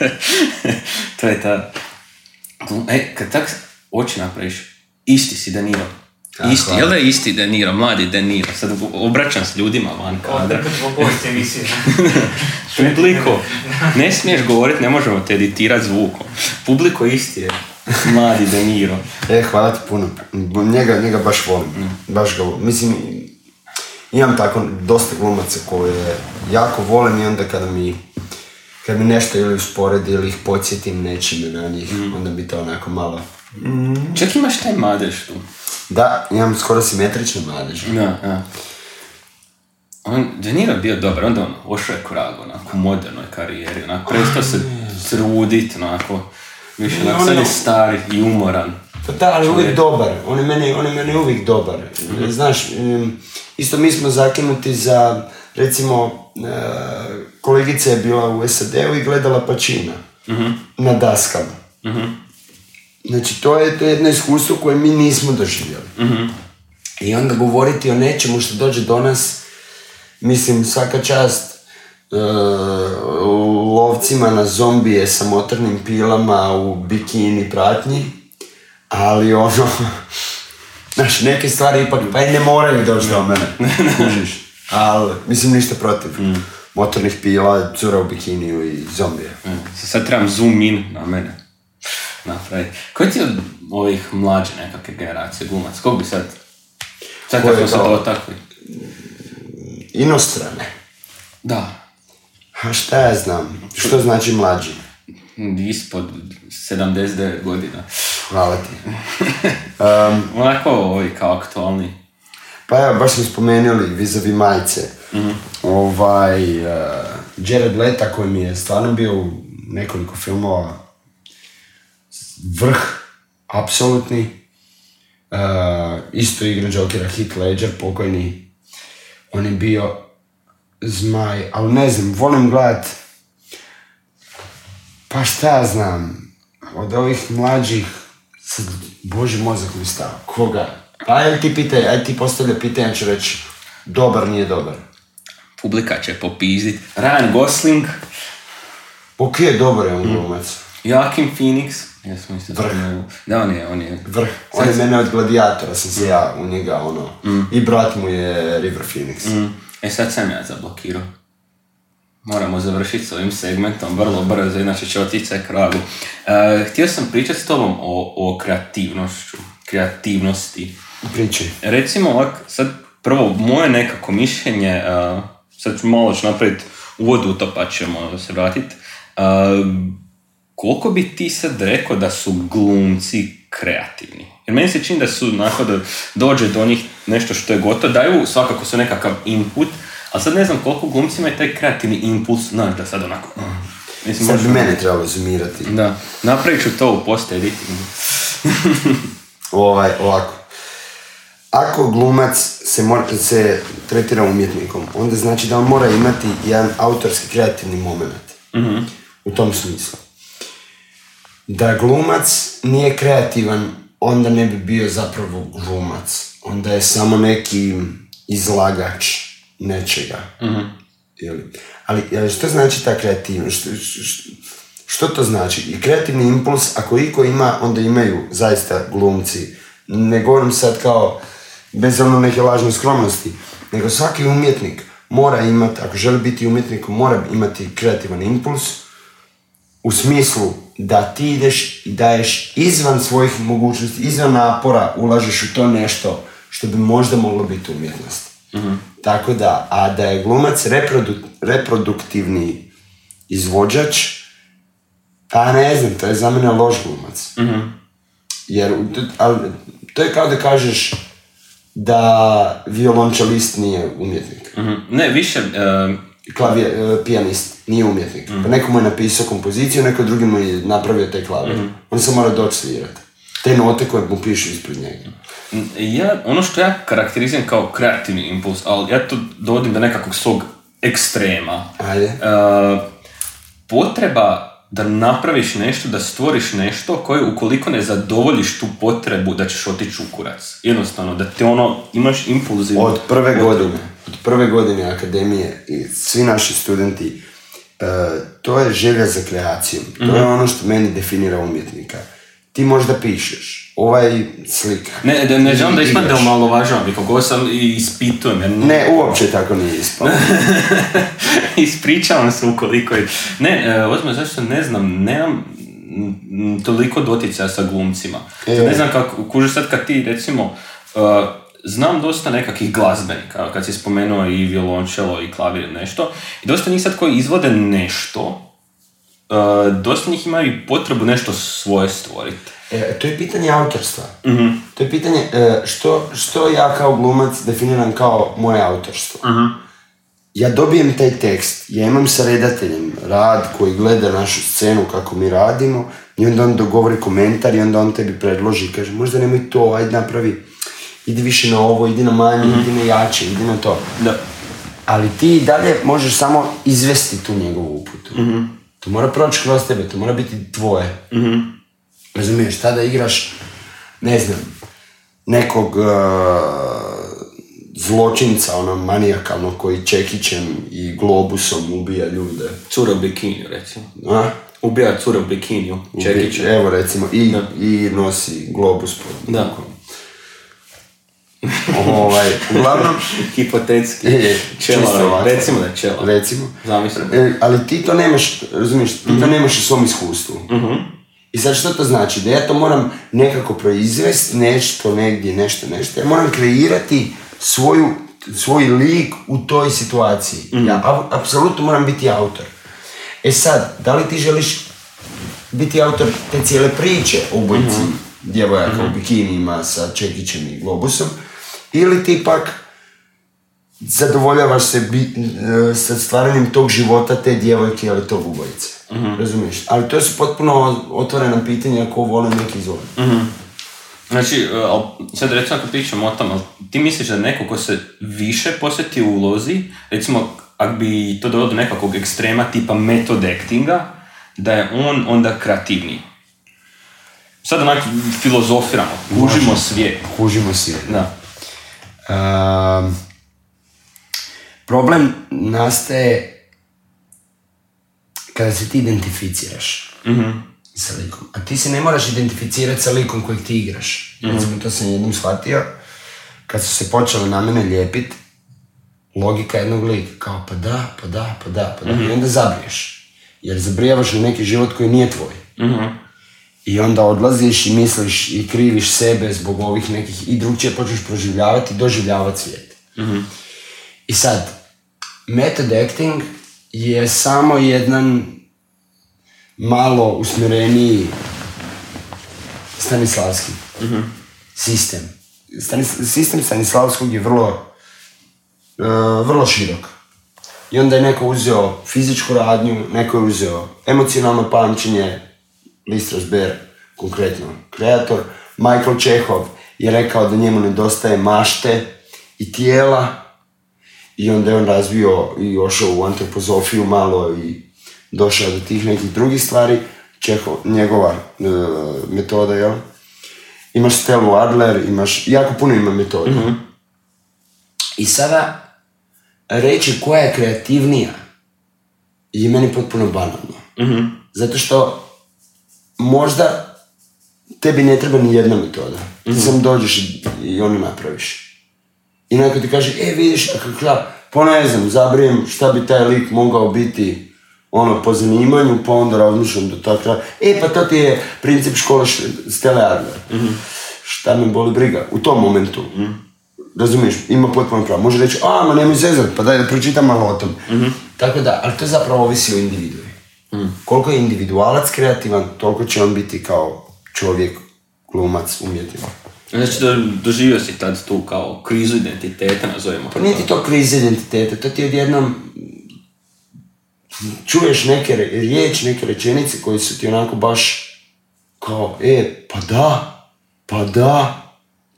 to je ta... E, kad tak oči napraviš, isti si De Niro. Tako, Isti, jel da je isti De Niro, mladi De Niro? Sad obraćam s ljudima van kadra. Publiko, ne smiješ govorit, ne možemo te editirat zvukom. Publiko isti je mladi De Niro. E, hvala ti puno. Njega, njega baš volim. Baš ga volim. Mislim, imam tako dosta glumaca koje jako volim i onda kada mi kad mi nešto ili usporedi ili ih podsjetim nečime na njih, onda bi to onako malo... Čak imaš taj madež tu. Da, imam skoro simetrične mladeže. Da, da. On, De Niro bio dobar, onda on ošao je korago, onako, u modernoj karijeri, onako, prestao se trudit, onako, više, onako, sad je stari i umoran. Pa da, ali uvijek dobar. On je meni, on je meni uvijek dobar. Znaš, em, isto mi smo zakinuti za, recimo, e, kolegica je bila u SAD-u i gledala Pačina na daskama. Znači, to je, to je jedno iskustvo koje mi nismo doživjeli. I onda govoriti o nečemu što dođe do nas, mislim, svaka čast, lovcima na zombije sa motornim pilama u bikini pratnji, ali ono, znaš, neke stvari ipak, pa i ne moraju doći do mene, kužiš, ali, mislim, ništa protiv. Motornih pila, cura u bikiniju i zombije. E, Sad trebam zoom in na mene. Napravi. Koji ti od ovih mlađe nekakve generacije glumac? Kog bi sad... Sad kako se kao- dotakli. Inostrane. Da. A šta ja znam? Što znači mlađi? Ispod 79 godina. Hvala ti. Onako ovi kao aktualni. Pa evo, baš smo spomenuli vizavi majice. Ovaj, uh, Jared Leta koji mi je stvarno bio u nekoliko filmova vrh, apsolutni. Uh, isto igra Jokera Heath Ledger, pokojni. On je bio zmaj, ali ne znam, volim gledat pa šta ja znam, od ovih mlađih, sad, boži mozak mi stao, koga? Pa ajde ti pitaj, ajde ti postavlja pitanje, ću reći, dobar, nije dobar. Publika će popizdit. Ryan Gosling, Ok, dobar je on glumac. Joaquin Phoenix. Jesmo isto Vrh. Da, on je, on je. Vrh. On je mene od gladijatora, sam se ja u njega, ono. I brat mu je River Phoenix. Mm. E sad sam ja zablokirao. Moramo završiti s ovim segmentom vrlo brzo, inače će otići sve kragu. E, htio sam pričati s tobom o, o kreativnošću, kreativnosti. Pričaj. Recimo ovak, sad prvo moje nekako mišljenje, e, sad ću malo ću napraviti uvod u to pa ćemo se vratiti. E, koliko bi ti sad rekao da su glumci kreativni? Jer meni se čini da su, nakon da dođe do njih nešto što je gotovo, daju svakako su nekakav input, ali sad ne znam koliko glumci imaju taj kreativni impuls, znaš da sad onako... Mislim, Sad bi mene trebalo zoomirati. Da, napravit ću to u post editingu. Ovaj, ovako. Ako glumac se, mora, se tretira umjetnikom, onda znači da on mora imati jedan autorski kreativni moment. U tom smislu. Da glumac nije kreativan, onda ne bi bio zapravo glumac. Onda je samo neki izlagač nečega. Jeli? Ali, ali što znači ta kreativnost? Što, što, što to znači? I kreativni impuls, ako iko ima, onda imaju zaista glumci. Ne govorim sad kao bez ono neke lažne skromnosti, nego svaki umjetnik mora imati, ako želi biti umjetnik, mora imati kreativan impuls u smislu da ti ideš i daješ izvan svojih mogućnosti, izvan napora, ulažeš u to nešto što bi možda moglo biti umjetnost. Tako da, a da je glumac reprodu- reproduktivni izvođač, pa ne znam, to je za mene loš glumac. Jer, u- t- ali, to je kao da kažeš da violončelist nije umjetnik. Mhm. Ne, više, e, Klavije, e, pijanist nije umjetnik. Pa neko mu je napisao kompoziciju, neko drugi mu je napravio taj klavir. On se mora doći svirati. Te note koje mu pišu ispred njega. Ja, ono što ja karakteriziram kao kreativni impuls, ali ja to dovodim do nekakvog svog ekstrema. Ajde. E, potreba da napraviš nešto, da stvoriš nešto koje ukoliko ne zadovoljiš tu potrebu da ćeš otići u kurac. Jednostavno, da te ono, imaš impulzivno. Od prve godine, od prve godine akademije i svi naši studenti, e, to je želja za kreacijom. To je ono što meni definira umjetnika. Ti možda pišeš, ovaj slika. Ne, ne, ne želim da ispadne omalovažavam, i kako sam i ispitujem, jer Ne, uopće tako nije ispalo. Ispričavam se ukoliko je... Ne, e, ozme, zašto ne znam, nemam toliko doticaja sa glumcima. E. Ne znam kako, kužiš sad kad ti recimo, e, znam dosta nekakvih glazbenika, kad si spomenuo i violončelo i klavir nešto, i dosta njih sad koji izvode nešto, e, dosta njih imaju i potrebu nešto svoje stvoriti. E, to je pitanje autorstva. To je pitanje e, što, što ja kao glumac definiram kao moje autorstvo. Ja dobijem taj tekst, ja imam sa redateljem rad koji gleda našu scenu kako mi radimo i onda on dogovori komentar i onda on tebi predloži i kaže možda nemoj to, ajde napravi, idi više na ovo, idi na manje, idi na jače, idi na to. Da. Ali ti dalje možeš samo izvesti tu njegovu uputu. To mora proći kroz tebe, to mora biti tvoje. Razumiješ, tada igraš, ne znam, nekog uh, zločinca, ono manijakalno koji čekićem i globusom ubija ljude. Cura u bikiniju, recimo. A? Ubija cura u bikiniju, čekiće. Evo recimo, i, i nosi globus pod Da. Ovaj, uglavnom, Hipotetski. Ovako. recimo da je čela. recimo, Zamislim. E, ali ti to nemaš, razumiješ, ti Mhm. to nemaš u svom iskustvu. I sad što to znači? Da ja to moram nekako proizvesti, nešto negdje, nešto, nešto. Ja moram kreirati svoju, svoj lik u toj situaciji. Mhm. Ja apsolutno moram biti autor. E sad, da li ti želiš biti autor te cijele priče o ubojici Mhm. djevojaka u bikinijima sa čekićem i globusom, ili ti pak zadovoljavaš se bi, e, sa stvaranjem tog života te djevojke ili tog ubojice. Razumiješ? Ali to su potpuno otvorena pitanja ko vole neki izvoli. Znači, e, sad recimo ako pričamo o tom, ti misliš da neko ko se više posjeti u ulozi, recimo, ako bi to dovelo do nekakvog ekstrema tipa method actinga, da je on onda kreativniji. Sad onak filozofiramo, kužimo svijet. Kužimo si. Da. Problem nastaje kada se ti identificiraš sa likom. A ti se ne moraš identificirati sa likom kojeg ti igraš. Recimo, to sam jednom shvatio. Kad su se počeli na mene lijepit, logika jednog lika, kao pa da, pa da, pa da, pa da. I onda zabriješ. Jer zabrijavaš na neki život koji nije tvoj. I onda odlaziš i misliš i kriviš sebe zbog ovih nekih i drugčije počneš proživljavati i doživljavati svijet. I sad, method acting je samo jedan malo usmjereniji Stanislavski sistem. Stanis- sistem Stanislavskog je vrlo, e, vrlo širok. I onda je neko uzeo fizičku radnju, neko je uzeo emocionalno pamćenje, Lee Strasberg, konkretno kreator. Michael Čehov je rekao da njemu nedostaje mašte i tijela i onda je on razvio i ošao u antropozofiju malo i došao do tih nekih drugih stvari. Čehov, njegova e, metoda, jel? Imaš Stelu Adler, imaš, jako puno ima metoda. I sada, reći koja je kreativnija je meni potpuno banalno. Zato što možda tebi ne treba ni jedna metoda. Ti sam dođeš i, i ono napraviš. I neko ti kaže, e vidiš, ja, pa ne znam, zabrijem šta bi taj lik mogao biti ono po zanimanju, pa onda razmišljam do tako E, pa to ti je princip škole Stele Adler. Šta me boli briga, u tom momentu. Razumiješ, ima potpuno pravo. Može reći, a, ma nemoj zezat, pa daj da pročitam malo o tom. Tako da, ali to zapravo ovisi o individui. Koliko je individualac kreativan, toliko će on biti kao čovjek, glumac, umjetnik. Znači, do, doživio si tad tu kao krizu identiteta, nazovemo Pa nije ti to kriza identiteta, to ti odjednom čuješ neke riječi, neke rečenice koje su ti onako baš kao, e, pa da, pa da,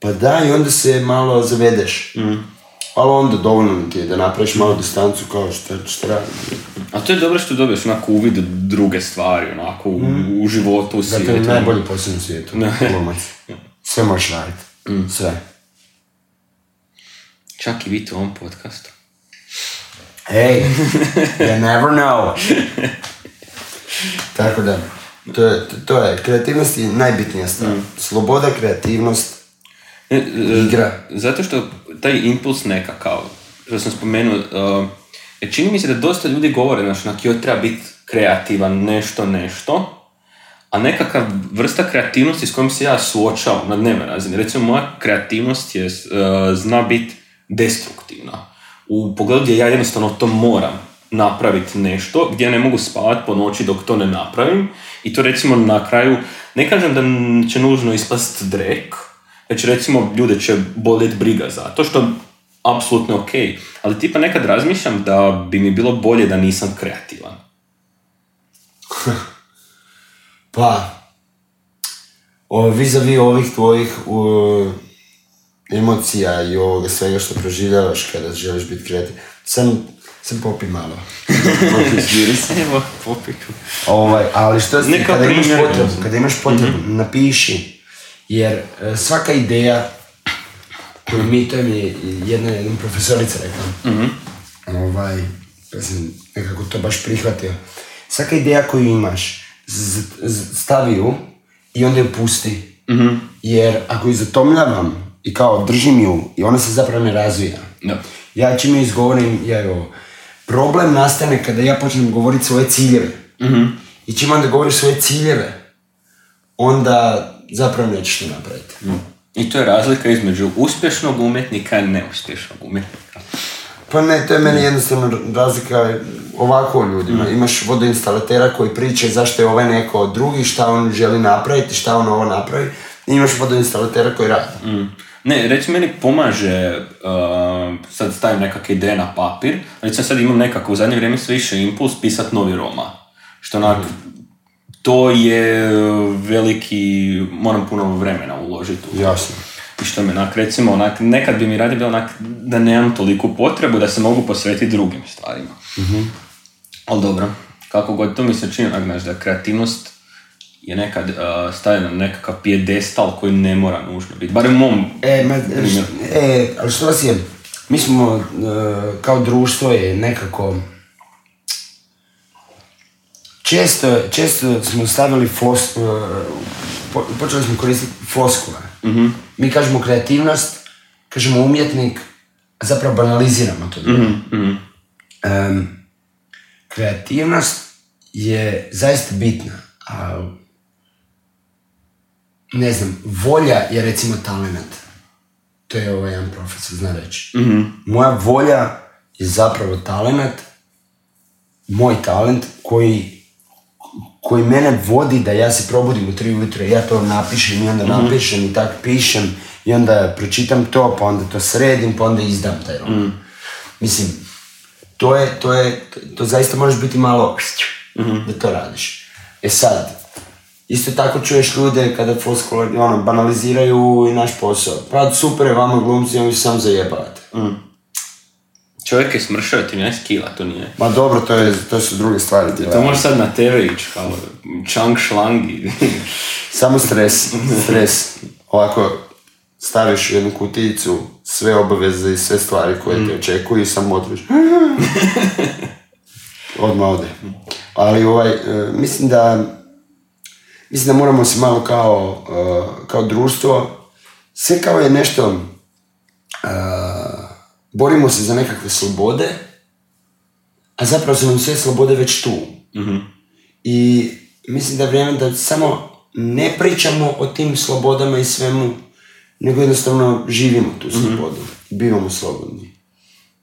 pa da i onda se malo zavedeš. Ali onda dovoljno ti je da napraviš malo distancu kao šta, šta radim. A to je dobro što dobiješ onako uvid u druge stvari, onako u, u životu, u Zato je svijetu. najbolji posao na svijetu, glumac. Sve možeš raditi. Sve. Čak i vidite u ovom podcastu. Hey, you never know. Tako da, to je, to je, kreativnost je najbitnija stvar. Sloboda, kreativnost, igra. Zato što taj impuls nekakav, što sam spomenuo, uh, čini mi se da dosta ljudi govore, znaš, onak, joj treba biti kreativan, nešto, nešto, a nekakva vrsta kreativnosti s kojom se ja suočavam na dnevnoj razini. Recimo, moja kreativnost je, uh, zna biti destruktivna. U pogledu gdje ja jednostavno to moram napraviti nešto, gdje ne mogu spavati po noći dok to ne napravim. I to recimo na kraju, ne kažem da će nužno ispast drek, već recimo ljude će boljeti briga za to, što apsolutno ok. Ali tipa nekad razmišljam da bi mi bilo bolje da nisam kreativan. Pa, o, vis-a-vis ovih tvojih u, emocija i ovoga svega što proživljavaš kada želiš biti kreativan, sam, sam popi malo. Popi. Evo, popiću. Ovaj, ali što si, kada imaš potrebu, kada imaš potrebu, napiši, jer e, svaka ideja mi, to je mi jedna, jedna profesorica rekla. Ovaj, ja sam nekako to baš prihvatio. Svaka ideja koju imaš, z- z- stavi ju i onda ju pusti. Jer ako ju zatomljavam i kao držim ju i ona se zapravo ne razvija. Da. Ja čim je izgovorim, ja evo, problem nastane kada ja počnem govoriti svoje ciljeve. I čim onda govoriš svoje ciljeve, onda zapravo nećeš to napraviti. I to je razlika između uspješnog umjetnika i neuspješnog umjetnika. Pa ne, to je meni jednostavno razlika ovako u ljudima. Imaš vodoinstalatera koji priča zašto je ovaj neko drugi, šta on želi napraviti, šta on ovo napravi. I imaš vodoinstalatera koji radi. Mm. Ne, reći meni pomaže, uh, sad stavim nekakve ideje na papir, recimo sad imam nekako u zadnje vrijeme sve više impuls pisat novi roman. Što onak, to je veliki, moram puno vremena uložiti. Jasno. I što mi onak, recimo, onak, nekad bi mi radije bilo onak da nemam toliku potrebu da se mogu posvetiti drugim stvarima. Ali dobro, kako god to mi se čini, onak, znaš, da kreativnost je nekad uh, stavljena na nekakav pijedestal koji ne mora nužno biti. Barem mom E, ma, e, ali što vas je, mi smo e, kao društvo je nekako često, često smo stavili flos, e, po- počeli smo koristiti floskule. Mi kažemo kreativnost, kažemo umjetnik, a zapravo banaliziramo to. Em, kreativnost je zaista bitna, a ne znam, volja je recimo talent. To je ovaj jedan profesor zna reći. Moja volja je zapravo talent, moj talent koji, koji mene vodi da ja se probudim u tri ujutro i ja to napišem i onda napišem i tak pišem i onda pročitam to, pa onda to sredim, pa onda izdam taj roman. Mislim, to je, to je, to zaista možeš biti malo da to radiš. E sad, isto tako čuješ ljude kada floskule, ono, banaliziraju i naš posao. Pa super je vama glumci, oni se samo zajebavate. Čovjek je smršao, ti ne skila, to nije. Ma dobro, to, je, to su druge stvari. To može sad na TV ići, kao čang šlangi. Samo stres, stres. Ovako, staviš u jednu kutijicu sve obaveze i sve stvari koje te očekuju i samo otvoriš. Odmah ode. Ali ovaj, e, mislim da mislim da moramo se malo kao, e, kao društvo sve kao je nešto e, borimo se za nekakve slobode a zapravo su nam sve slobode već tu. I mislim da je vrijeme da samo ne pričamo o tim slobodama i svemu, nego jednostavno živimo tu slobodu. Bivamo slobodni.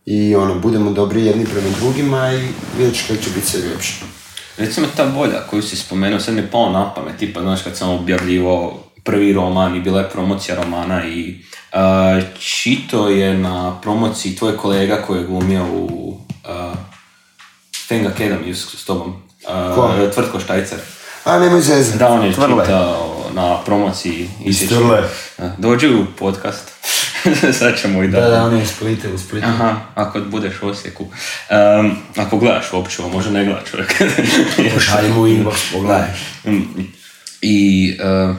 I ono, budemo dobri jedni prema drugima i vidjet ćeš kako će biti sve ljepše. Recimo ta volja koju si spomenuo, sad mi je palo na pamet, tipa, znaš, kad sam objavljivo prvi roman i bila je promocija romana i uh, čito je na promociji tvoj kolega koji je glumio u uh, Fang Academy s, s tobom. Uh, Ko? Tvrtko Štajcer. A, nemoj zezati. Da, on je Tvrle. čitao na promociji. Tvrle. Da, Dođi u podcast. Sad ćemo i da... Da, da, on je u Splitu, u Splitu. Aha, ako budeš u Osijeku. Um, ako gledaš uopće, možda ne gleda čovjek. Pošalji mu inbox, pogledaj. I uh,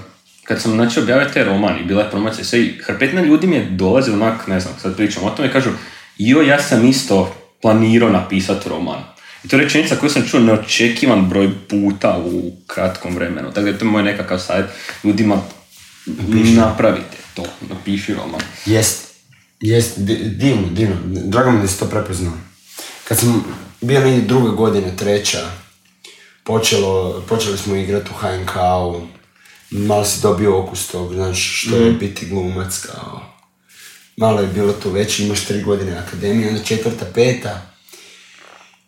kad sam znači objavio taj roman i bila je promocija sve i hrpetina ljudi mi je dolaze onak, ne znam, sad pričam o tome i kažu jo, ja sam isto planirao napisati roman. I to je rečenica koju sam čuo neočekivan broj puta u kratkom vremenu. Tako da je to moj nekakav savjet ljudima napravite to, napiši roman. Jest, jest, di- divno, divno. Drago mi je da si to prepoznao. Kad sam bio negdje druge godine, treća, počelo, počeli smo igrati u HNK-u, malo si dobio okus tog, znaš, što je biti glumac, kao. Malo je bilo to već, imaš tri godine akademije, onda četvrta, peta.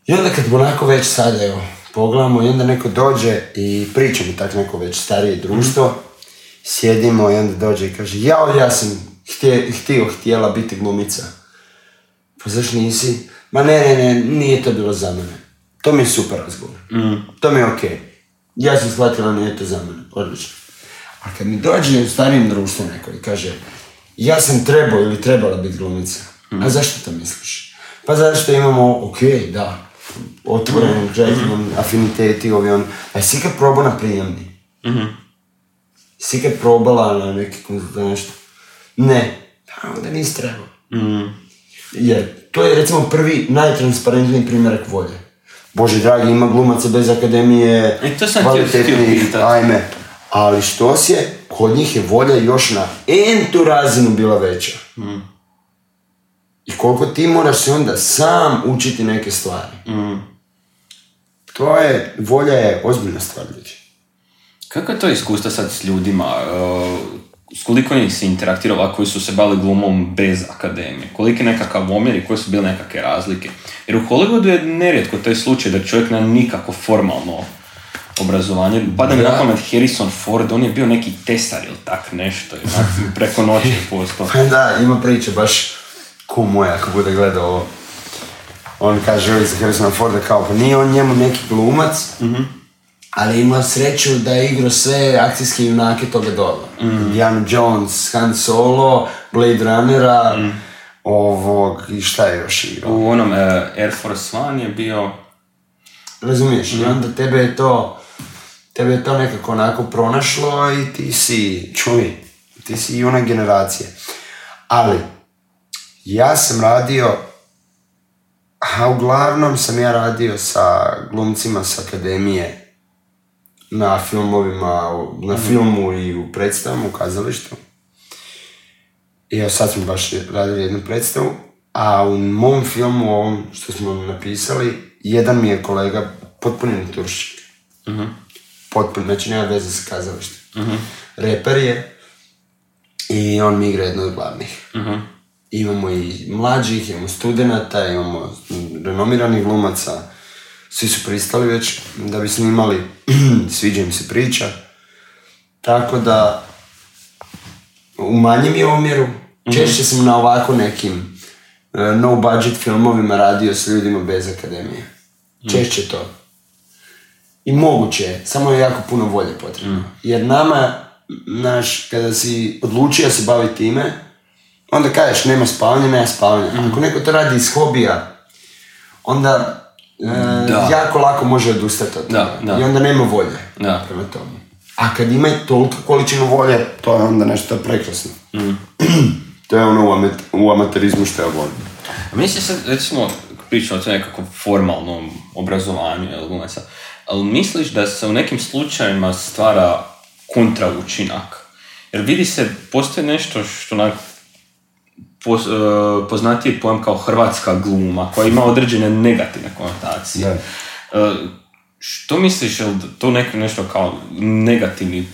I onda kad onako već sad, evo, pogledamo i onda neko dođe i priča mi tak neko već starije društvo, sjedimo i onda dođe i kaže, jao, ja sam htje, htio, htjela biti glumica. Pa zašto nisi? Ma ne, ne, ne, nije to bilo za mene. To mi je super razgovor. To mi je okej. Ja sam shvatila, nije to za mene. Odlično. A kad mi dođe u starijem društvu neko i kaže, ja sam trebao ili trebala biti glumica. A zašto to misliš? Pa zašto imamo, okej, da, otvoren, gentleman, afiniteti, ovi on. A jesi ikad probao na prijemni? Si ikad probala na neki konzult, nešto? Ne. a onda nisi trebao. Mm. Jer to je recimo prvi najtransparentniji primjerak volje. Bože dragi, ima glumaca bez akademije, E, to sam kvalitetnih, ajme. Ali što si je, kod njih je volja još na entu razinu bila veća. Mm. I koliko ti moraš se onda sam učiti neke stvari. Mm. To je, volja je ozbiljna stvar ljudi. Kako je to iskustvo sad s ljudima? Uh, s koliko njih si interaktirala koji su se bavili glumom bez akademije? Koliki je nekakav omjer i koje su bile nekakve razlike? Jer u Hollywoodu je nerijetko taj slučaj da čovjek nema nikako formalno obrazovanje. Pada mi na pamet Harrison Ford, on je bio neki tesar ili tak nešto. onak preko noći postao. Pa da, ima priča baš ku moja ako bude gledao ovo. On kaže ovaj za Harrisona Forda kao, pa nije on njemu neki glumac, ali ima sreću da je igrao sve akcijske junake toga doba. Indiana Jones, Han Solo, Blade Runnera, ovog, i šta je još igrao? U onom uh, Air Force One je bio... Razumiješ? I onda tebe je to, tebe je to nekako onako pronašlo i ti si, čuj, ti si i ona generacija. Ali, ja sam radio, a uglavnom sam ja radio sa glumcima s akademije na filmovima, na filmu i u predstavama, u kazalištu. I evo sad smo baš radili jednu predstavu, a u mom filmu, ovom što smo napisali, jedan mi je kolega potpuni naturščik. Potpuno, znači nema veze sa kazalištem. Reper je i on mi igra jednu od glavnih. Imamo i mlađih, imamo studenata, imamo renomiranih glumaca. Svi su pristali već da bi snimali, sviđa im se priča. Tako da, u manjem je omjeru. Češće sam na ovako nekim e, no budget filmovima radio s ljudima bez akademije. Češće to. I moguće je, samo je jako puno volje potrebno. Jer nama, naš, kada si odlučio se baviti time, onda kažeš nema spavanja, nema spavanja. Ako neko to radi iz hobija, onda e, jako lako može odustati od Da, toga. da. I onda nema volje Da. prema tome. A kad ima toliku količinu volje, to je onda nešto prekrasno. to je ono u, amet- u amaterizmu što ja volim. A mi se sad, recimo, pričamo o nekakvom formalnom obrazovanju, glumaca, ali misliš da se u nekim slučajevima stvara kontra učinak? Jer vidi se, postoji nešto što onak, pos, e, poznatiji pojam kao hrvatska gluma, koja ima određene negativne konotacije. E, što misliš, je li to neko, nešto kao negativni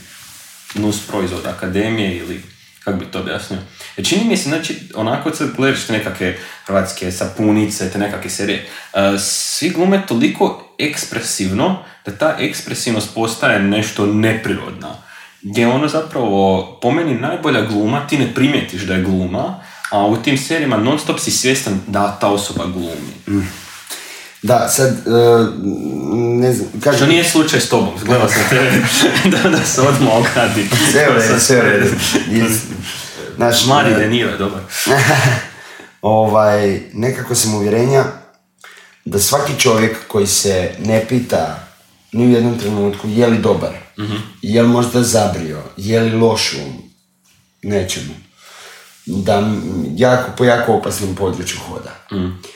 nus proizvod akademije ili kako bi to objasnio? Jer čini mi se, znači, onako sad gledaš te nekakve hrvatske sapunice, te nekakve serije, e, svi glume toliko ekspresivno da ta ekspresivnost postaje nešto neprirodna. Gdje ono zapravo, po meni, najbolja gluma, ti ne primijetiš da je gluma, a u tim serijama non stop si svjestan da ta osoba glumi. Da, sad, e, ne znam, Što kažem, nije slučaj s tobom, gledao sam te da, da se odmah ogradi. sve u redu, sve u redu. Znaš, Mladi e, De Niro je dobar. ovaj, nekako sam uvjerenja da svaki čovjek koji se ne pita ni u jednom trenutku je li dobar, je li možda zabrio, je li loš u nečemu, da jako, po jako opasnom području hoda. E,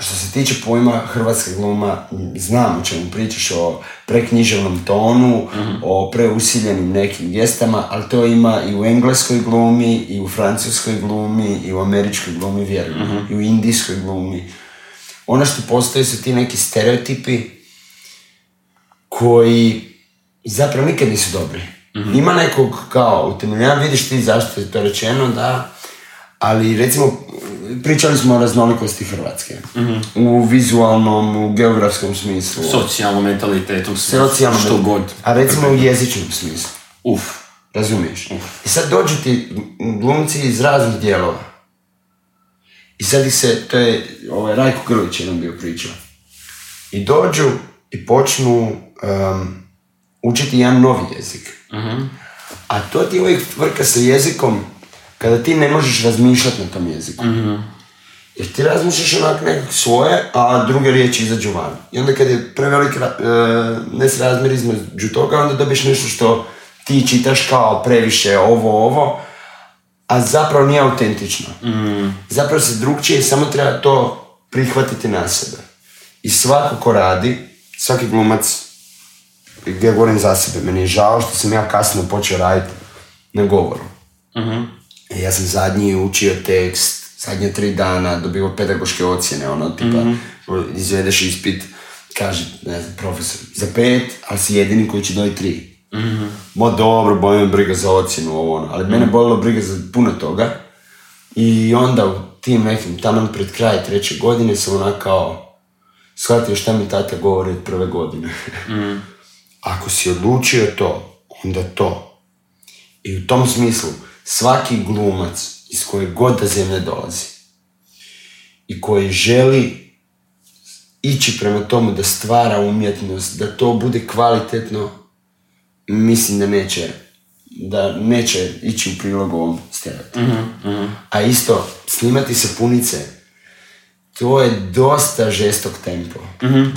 što se tiče pojma hrvatska gluma, znam o čemu pričaš, o preknjiževnom tonu, o preusiljenim nekim gestama, ali to ima i u engleskoj glumi, i u francuskoj glumi, i u američkoj glumi, vjerujem, i u indijskoj glumi. Ono što postoje su ti neki stereotipi koji zapravo nikad nisu dobri. Ima nekog kao utemeljenja, vidiš ti zašto je to rečeno, da, ali recimo pričali smo o raznolikosti Hrvatske. U vizualnom, u geografskom smislu. Socijalnom mentalitetu, socijalnom, što god. A recimo u jezičnom smislu. Uf. Razumiješ? I sad dođu ti glumci iz raznih dijelova. I sad ih se, to je ovaj, Rajko Grlić jedan bio pričao. I dođu i počnu um, učiti jedan novi jezik. A to ti uvijek vrka sa jezikom kada ti ne možeš razmišljati na tom jeziku. Jer ti razmišljaš onak nekak svoje, a druge riječi izađu van. I onda kad je prevelik e, nesrazmjer između toga, onda dobiješ nešto što ti čitaš kao previše ovo, ovo, a zapravo nije autentično. Zapravo se drugčije, samo treba to prihvatiti na sebe. I svako ko radi, svaki glumac, ja govorim za sebe, meni je žao što sam ja kasno počeo raditi na govoru. E, Ja sam zadnji učio tekst, zadnje tri dana, dobio pedagoške ocjene, ono, tipa, izvedeš ispit, kaže, ne znam, profesor, za pet, ali si jedini koji će dobiti tri. Ma dobro, boli me briga za ocjenu, ovo ono, ali mene bolilo briga za puno toga. I onda u tim nekim, tamo pred kraj treće godine sam onak kao shvatio šta mi tata govori od prve godine. Ako si odlučio to, onda to. I u tom smislu, svaki glumac iz koje god da zemlje dolazi i koji želi ići prema tomu da stvara umjetnost, da to bude kvalitetno, mislim da neće da neće ići u prilog ovom stereotipu. A isto, snimati sapunice, to je dosta žestok tempo.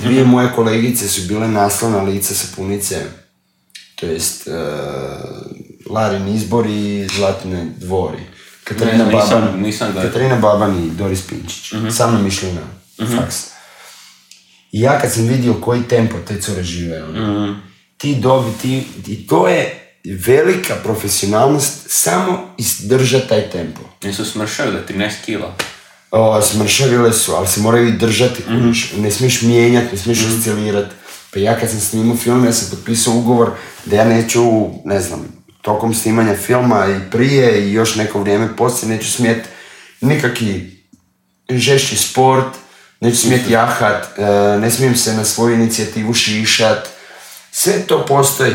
Dvije moje kolegice su bile naslovna lica sapunice, to jest uh, Larin izbor i Zlatine dvori. Katarina Ne, nisam- Baban, nisam gledao. Katarina Baban i Doris Pinčić. Sa mnom išli na faks. I ja kad sam vidio koji tempo te cure žive, ono, ti dobi, ti, i to je velika profesionalnost samo izdržati taj tempo. Nisu smršali da 13 kila. O, smršavile su, ali se moraju i držati, kužiš. ne smiješ mijenjati, ne smiješ oscilirati. Pa ja kad sam snimao film, ja sam potpisao ugovor da ja neću, ne znam, tokom snimanja filma i prije i još neko vrijeme poslije neću smjeti nikakvi žešći sport, neću smjeti jahat, e, ne smijem se na svoju inicijativu šišat. Sve to postoji.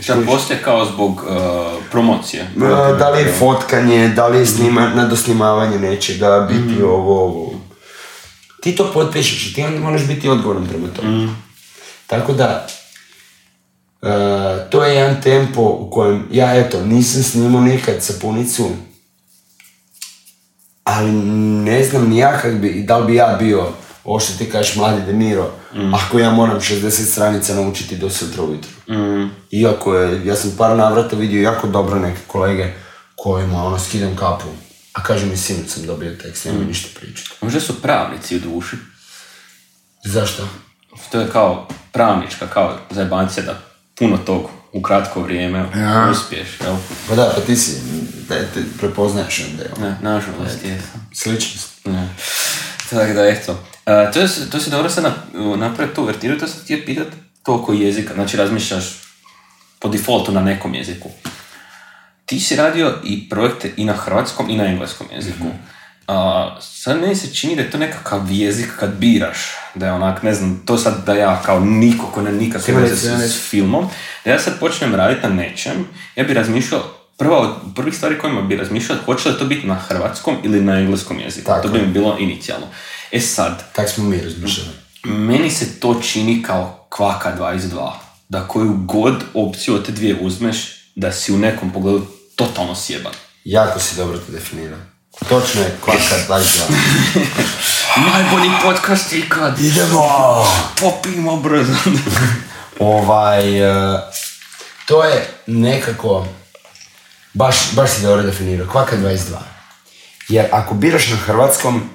Šta postoje kao zbog uh, promocije? E, Da li je fotkanje, da li je snima, nadosnimavanje nečega, biti ovo, ovo. Ti to potpišeš i ti onda moraš biti odgovoran prema tome. Tako da, e, to je jedan tempo u kojem ja, eto, nisam snimao nikad sapunicu, ali ne znam ni ja kak bi, da li bi ja bio, ovo što ti kažeš mladi De Niro, ako ja moram 60 stranica naučiti do sutra ujutro. Iako je, ja sam par navrata vidio jako dobro neke kolege kojima ono skidam kapu, a kaže mi sinoć sam dobio tekst, nemoj ništa pričati. Možda su pravnici u duši. Zašto? To je kao pravnička, kao zajebancija da puno tog u kratko vrijeme Ja. uspiješ, jel? Pa da, pa ti si, da te prepoznaješ onda, jel? Ne, nažalost, jesam. Sličnost. Ne. Tako da, eto. A, to, je, to si dobro sad na- napravio tu vertiru, to sam htio pitat toliko jezika, znači razmišljaš po defaultu na nekom jeziku. Ti si radio i projekte i na hrvatskom i na engleskom jeziku. A, sad meni se čini da je to nekakav jezik kad biraš, da je onak, ne znam, to sad da ja kao niko ko ne nikakve veze s, s filmom, da ja sad počnem raditi na nečem, ja bi razmišljao, prva od prvih stvari kojima bi razmišljao, hoće li to biti na hrvatskom ili na engleskom jeziku. Tako to bi mi bilo inicijalno. E sad, Tak smo mi razmišljali. meni se to čini kao kvaka 22. Da koju god opciju od te dvije uzmeš, da si u nekom pogledu totalno sjeban. Jako si dobro to definirao. Točno je kvaka 22. Najbolji podcast ikad! Idemo! Popimo brzo! Ovaj, e, to je nekako, baš, baš si dobro definirao, kvaka 22. Jer ako biraš na hrvatskom,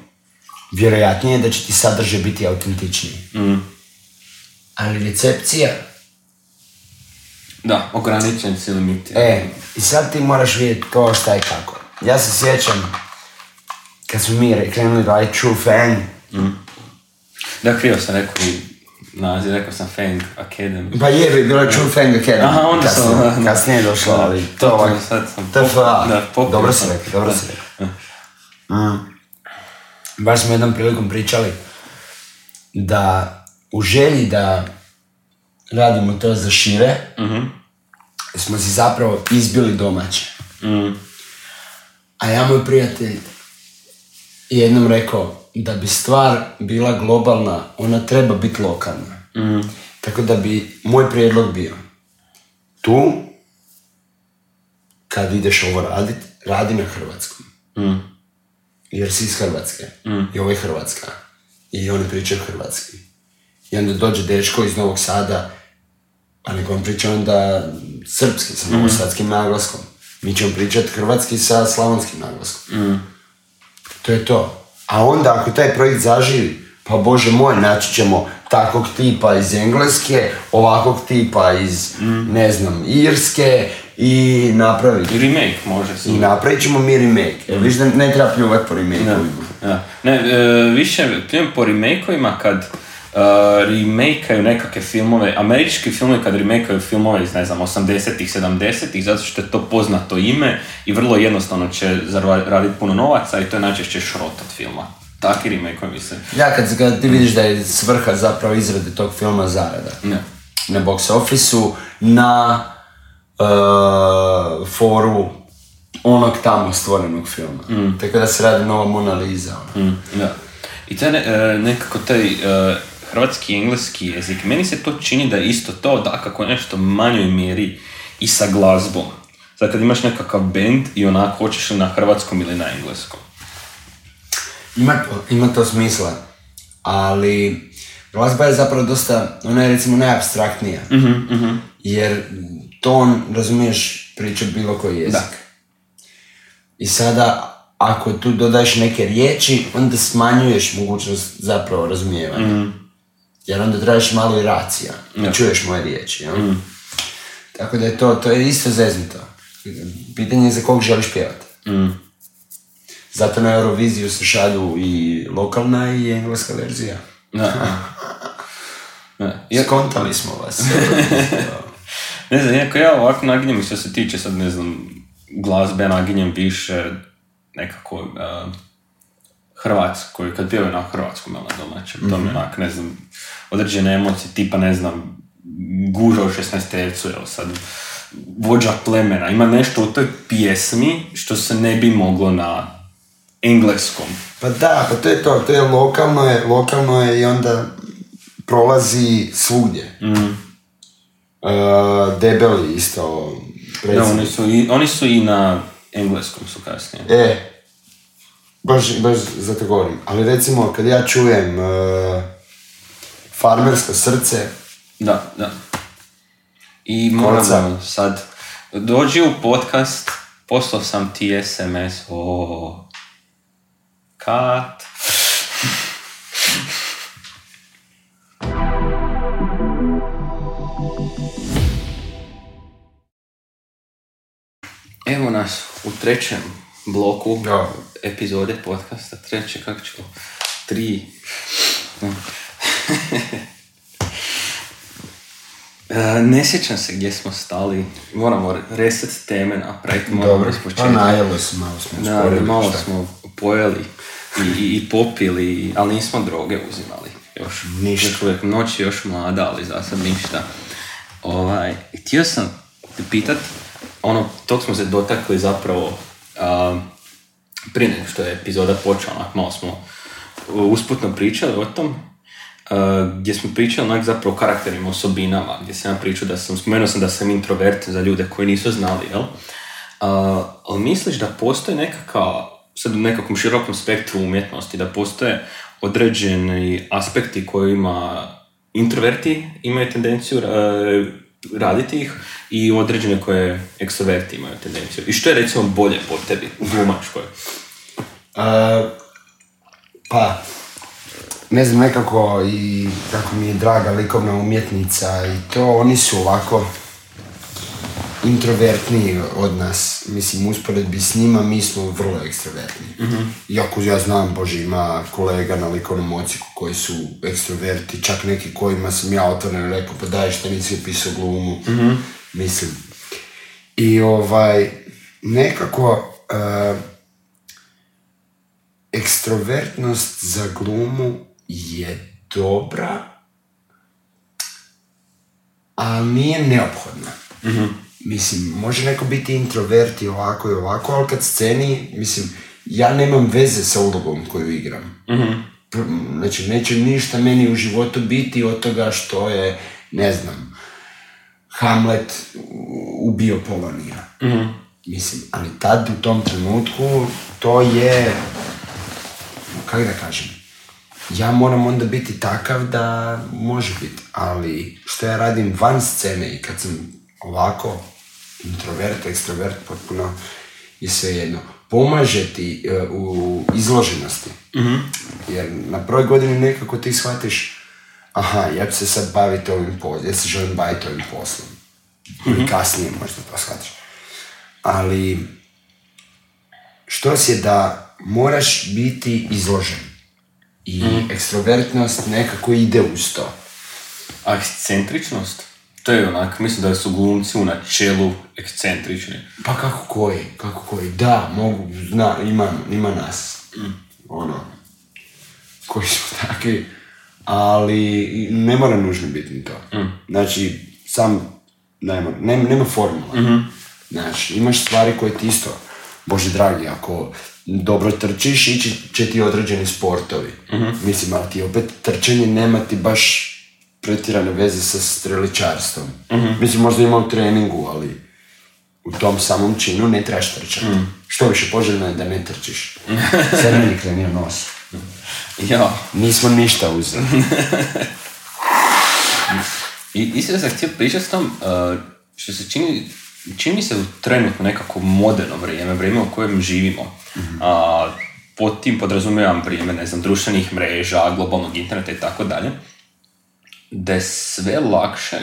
vjerojatnije je da će ti sadržaj biti autentičniji. Ali recepcija, da, ograničen si limit. e, i sad ti moraš vidjeti ko, šta i kako. Ja se sjećam, kad smo mi re- krenuli raditi True Fan, Da, krivo sam rekao i naziv, rekao sam Fang Academy. pa je bi bila True Fan Academy. Aha, onda sam- kasnije, kasnije je došlo, ali to ovak, TFA, dobro si rekao, dobro si rekao. Mm. Baš smo jednom prilikom pričali da u želji da radimo to za šire, smo si zapravo izbili domaće. Mm. A ja moj prijatelj jednom rekao da bi stvar bila globalna, ona treba biti lokalna. Tako da bi moj prijedlog bio tu, kad ideš ovo radit, radi na hrvatskom. Mm. Jer si iz Hrvatske. I ovo je Hrvatska. I oni pričaju hrvatski. I onda dođe dečko iz Novog Sada, a nek on priča onda srpski, sa novosadskim naglaskom. Mi ćemo pričati hrvatski sa slavonskim naglaskom. To je to. A onda ako taj projekt zaživi, pa bože moj, naći ćemo takvog tipa iz Engleske, ovakvog tipa iz, ne znam, Irske i napraviti. Remake može se. I napravit ćemo mi remake. Evo, viš da ne treba pljuvat po remake. Ne, e, više pljujem po remake-ovima kad uh, remake nekakve filmove, američki filmovi kad remake filmove iz, ne znam, 80-ih, 70-ih, zato što je to poznato ime i vrlo jednostavno će zaraditi puno novaca i to je najčešće šrot od filma. Taki remake mislim. Ja, kad, kad ti vidiš da je svrha zapravo izrade tog filma zarada. Ne. Na box office na uh, foru onog tamo stvorenog filma. Mm. Tako da se radi nova Mona Lisa. ono. Mm, da. I ne- e, nekako taj e, hrvatski i engleski jezik, meni se to čini da je isto to, da kako nešto manjoj mjeri i sa glazbom. Sad kad imaš nekakav band i onako hoćeš li na hrvatskom ili na engleskom. Ima to, ima to smisla, ali glazba je zapravo dosta, ona je recimo najabstraktnija. Jer ton, razumiješ, priča bilo koji jezik. Da. I sada, ako tu dodaješ neke riječi, onda smanjuješ mogućnost zapravo razumijevanja. Jer onda trebaš malo i racija, da čuješ moje riječi. jel? Tako da je to, to je isto zeznuto. Pitanje je za kog želiš pjevati. Zato na Euroviziju se šalju i lokalna i engleska verzija. Da, da. Da. Ja, Skontali smo vas. ne znam, iako ja ovako naginjem što se tiče sad, ne znam, glazbe, naginjem više nekako uh, hrvatskoj, kad pjevaju na hrvatskom ili na domaćem, to mi je onak, ne znam, određene emocije, tipa, ne znam, guža u 16 evo sad, vođa plemena, ima nešto u toj pjesmi što se ne bi moglo na engleskom. pa da, pa to je to, to je lokalno je, lokalno je i onda prolazi svugdje. Mm. E, debeli isto. Da, predsjednik. oni su, i, oni su i na engleskom su kasnije. E, baš, baš zato govorim. Ali recimo, kad ja čujem e, farmersko srce, Da, da. I moramo sad, dođi u podcast, poslao sam ti SMS, o kat. Evo nas u trećem bloku Da. epizode podcasta, treće, kako ću, tri. E, ne sjećam se gdje smo stali, moramo reset teme napraviti, moramo dobro, pa najelo se, malo smo Da, usporili, malo šta? smo pojeli i, i, i popili, ali nismo droge uzimali još. Ništa. Još uvijek noć je još mlada, ali za sad ništa. Ovaj, htio sam te pitat, ono, tog smo se dotakli zapravo a, prije nego što je epizoda počela, onak, malo smo usputno pričali o tom, a, gdje smo pričali onak zapravo o karakterima, osobinama, gdje sam ja pričao da sam, spomenuo sam da sam introvert za ljude koji nisu znali, jel? A, ali misliš da postoji nekakav, sad u nekakvom širokom spektru umjetnosti, da postoje određeni aspekti kojima introverti imaju tendenciju e, raditi ih i određene koje ekstroverti imaju tendenciju. I što je recimo bolje po tebi u glumačkoj? E, pa, ne znam, nekako i kako mi je draga likovna umjetnica i to, oni su ovako introvertniji od nas. Mislim, usporedbi s njima mi smo vrlo ekstrovertni. Iako ja znam, Bože, ima kolega na likovnom ociku koji su ekstroverti, čak neki kojima sam ja otvoren rekao, pa daj šta nisi upisao glumu. Mislim. I ovaj, nekako, e, ekstrovertnost za glumu je dobra, ali nije neophodna. Mislim, može neko biti introvert i ovako i ovako, ali kad sceni, mislim, ja nemam veze sa ulogom koju igram. Pr- Znači, neće ništa meni u životu biti od toga što je, ne znam, Hamlet ubio Polonija. Mislim, ali tad u tom trenutku to je, kako da kažem, ja moram onda biti takav da može biti, ali što ja radim van scene i kad sam ovako, introvert, ekstrovert, potpuno je sve jedno. Pomaže ti e, u izloženosti. Jer na prvoj godini nekako ti shvatiš aha, ja ću se sad baviti ovim poslom, ja se želim baviti ovim poslom. Ili kasnije možda to shvatiš. Ali, što je da moraš biti izložen. I ekstrovertnost nekako ide uz to. A ekscentričnost? To je onak, mislim da su glumci u načelu ekscentrični. Pa kako koji, kako koji, da, mogu, zna, ima, ima nas, ono, koji su takvi, ali ne mora nužno biti ni to. Znači, sam, nema, nema, nema formula. Znači, imaš stvari koje ti isto, bože dragi, ako dobro trčiš, ići će ti određeni sportovi. Mislim, ali ti opet trčanje nema ti baš pretjerane veze sa streličarstvom. Mislim, možda ima u treningu, ali u tom samom činu ne trebaš trčati. Što više poželjno je da ne trčiš. Sad meni krenio nos. Ja. Nismo ništa uzeli. I isto sam htio pričati s tom, uh, što se čini, čini mi se u trenutno nekako moderno vrijeme, vrijeme u kojem živimo. A, pod tim podrazumijevam vrijeme, ne znam, društvenih mreža, globalnog interneta i tako dalje, da je sve lakše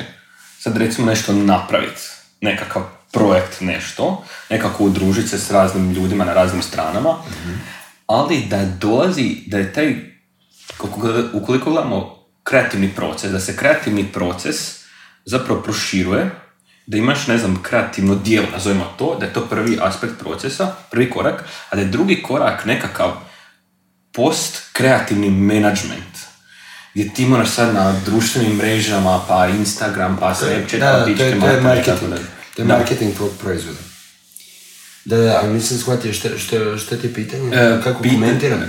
sad recimo nešto napraviti, nekakav projekt, nešto, nekako udružiti se s raznim ljudima na raznim stranama, ali da dolazi, da je taj, ukoliko gledamo kreativni proces, da se kreativni proces zapravo proširuje, da imaš, ne znam, kreativno dijelo, nazovimo to, da je to prvi aspekt procesa, prvi korak, a da je drugi korak nekakav post-kreativni management, gdje ti moraš sad na društvenim mrežama, pa Instagram, pa Snapchat, Da, pa da, to je, to marketing. To je Da. marketing tvog proizvoda. Da, da, ali nisam shvatio što, što, ti je pitanje? E, Kako pita- komentiram? e,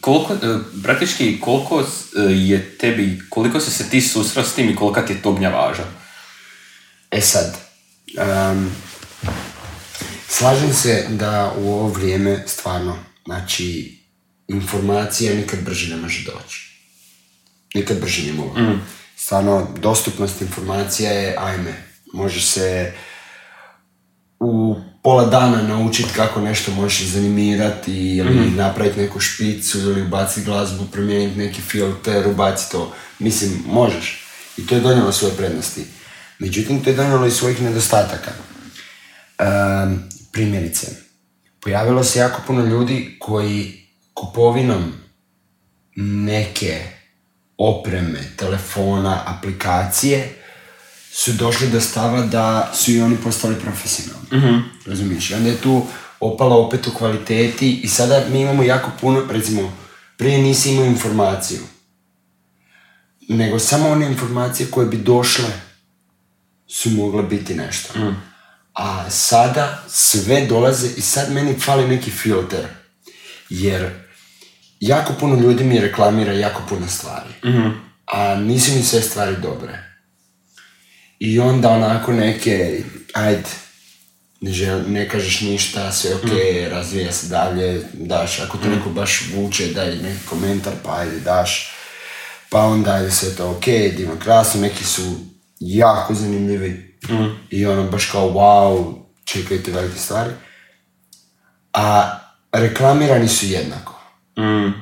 koliko, e, praktički koliko e, je tebi, koliko si se ti susreo s tim i kolika ti je to gnjavaža? E sad, em, slažem se da u ovo vrijeme stvarno, znači, informacija nikad brže ne može doći. Nikad brže ne mogu. Stvarno, dostupnost informacija je, ajme, može se u pola dana naučiti kako nešto možeš zanimirati ili napraviti neku špicu ili ubaciti glazbu, promijeniti neki filter, ubaciti to. Mislim, možeš. I to je donijelo svoje prednosti. Međutim, to je donijelo i svojih nedostataka. Ehm, primjerice, pojavilo se jako puno ljudi koji kupovinom neke opreme, telefona, aplikacije su došli do stava da su i oni postali profesionalni. Razumiješ? I onda je tu opala opet u kvaliteti i sada mi imamo jako puno, recimo, prije nisi imao informaciju, nego samo one informacije koje bi došle su mogle biti nešto. A sada sve dolaze i sad meni fali neki filter. Jer jako puno ljudi mi reklamira jako puno stvari. A nisu mi sve stvari dobre. I onda onako neke, ajde, ne, žel, ne kažeš ništa, sve ok, razvija se dalje, daš, ako te neko baš vuče, daj neki komentar, pa ajde, daš. Pa onda ajde sve to ok, divno, krasno, neki su jako zanimljivi i ono baš kao wow, čekajte velike stvari. A reklamirani su jednako. Mm.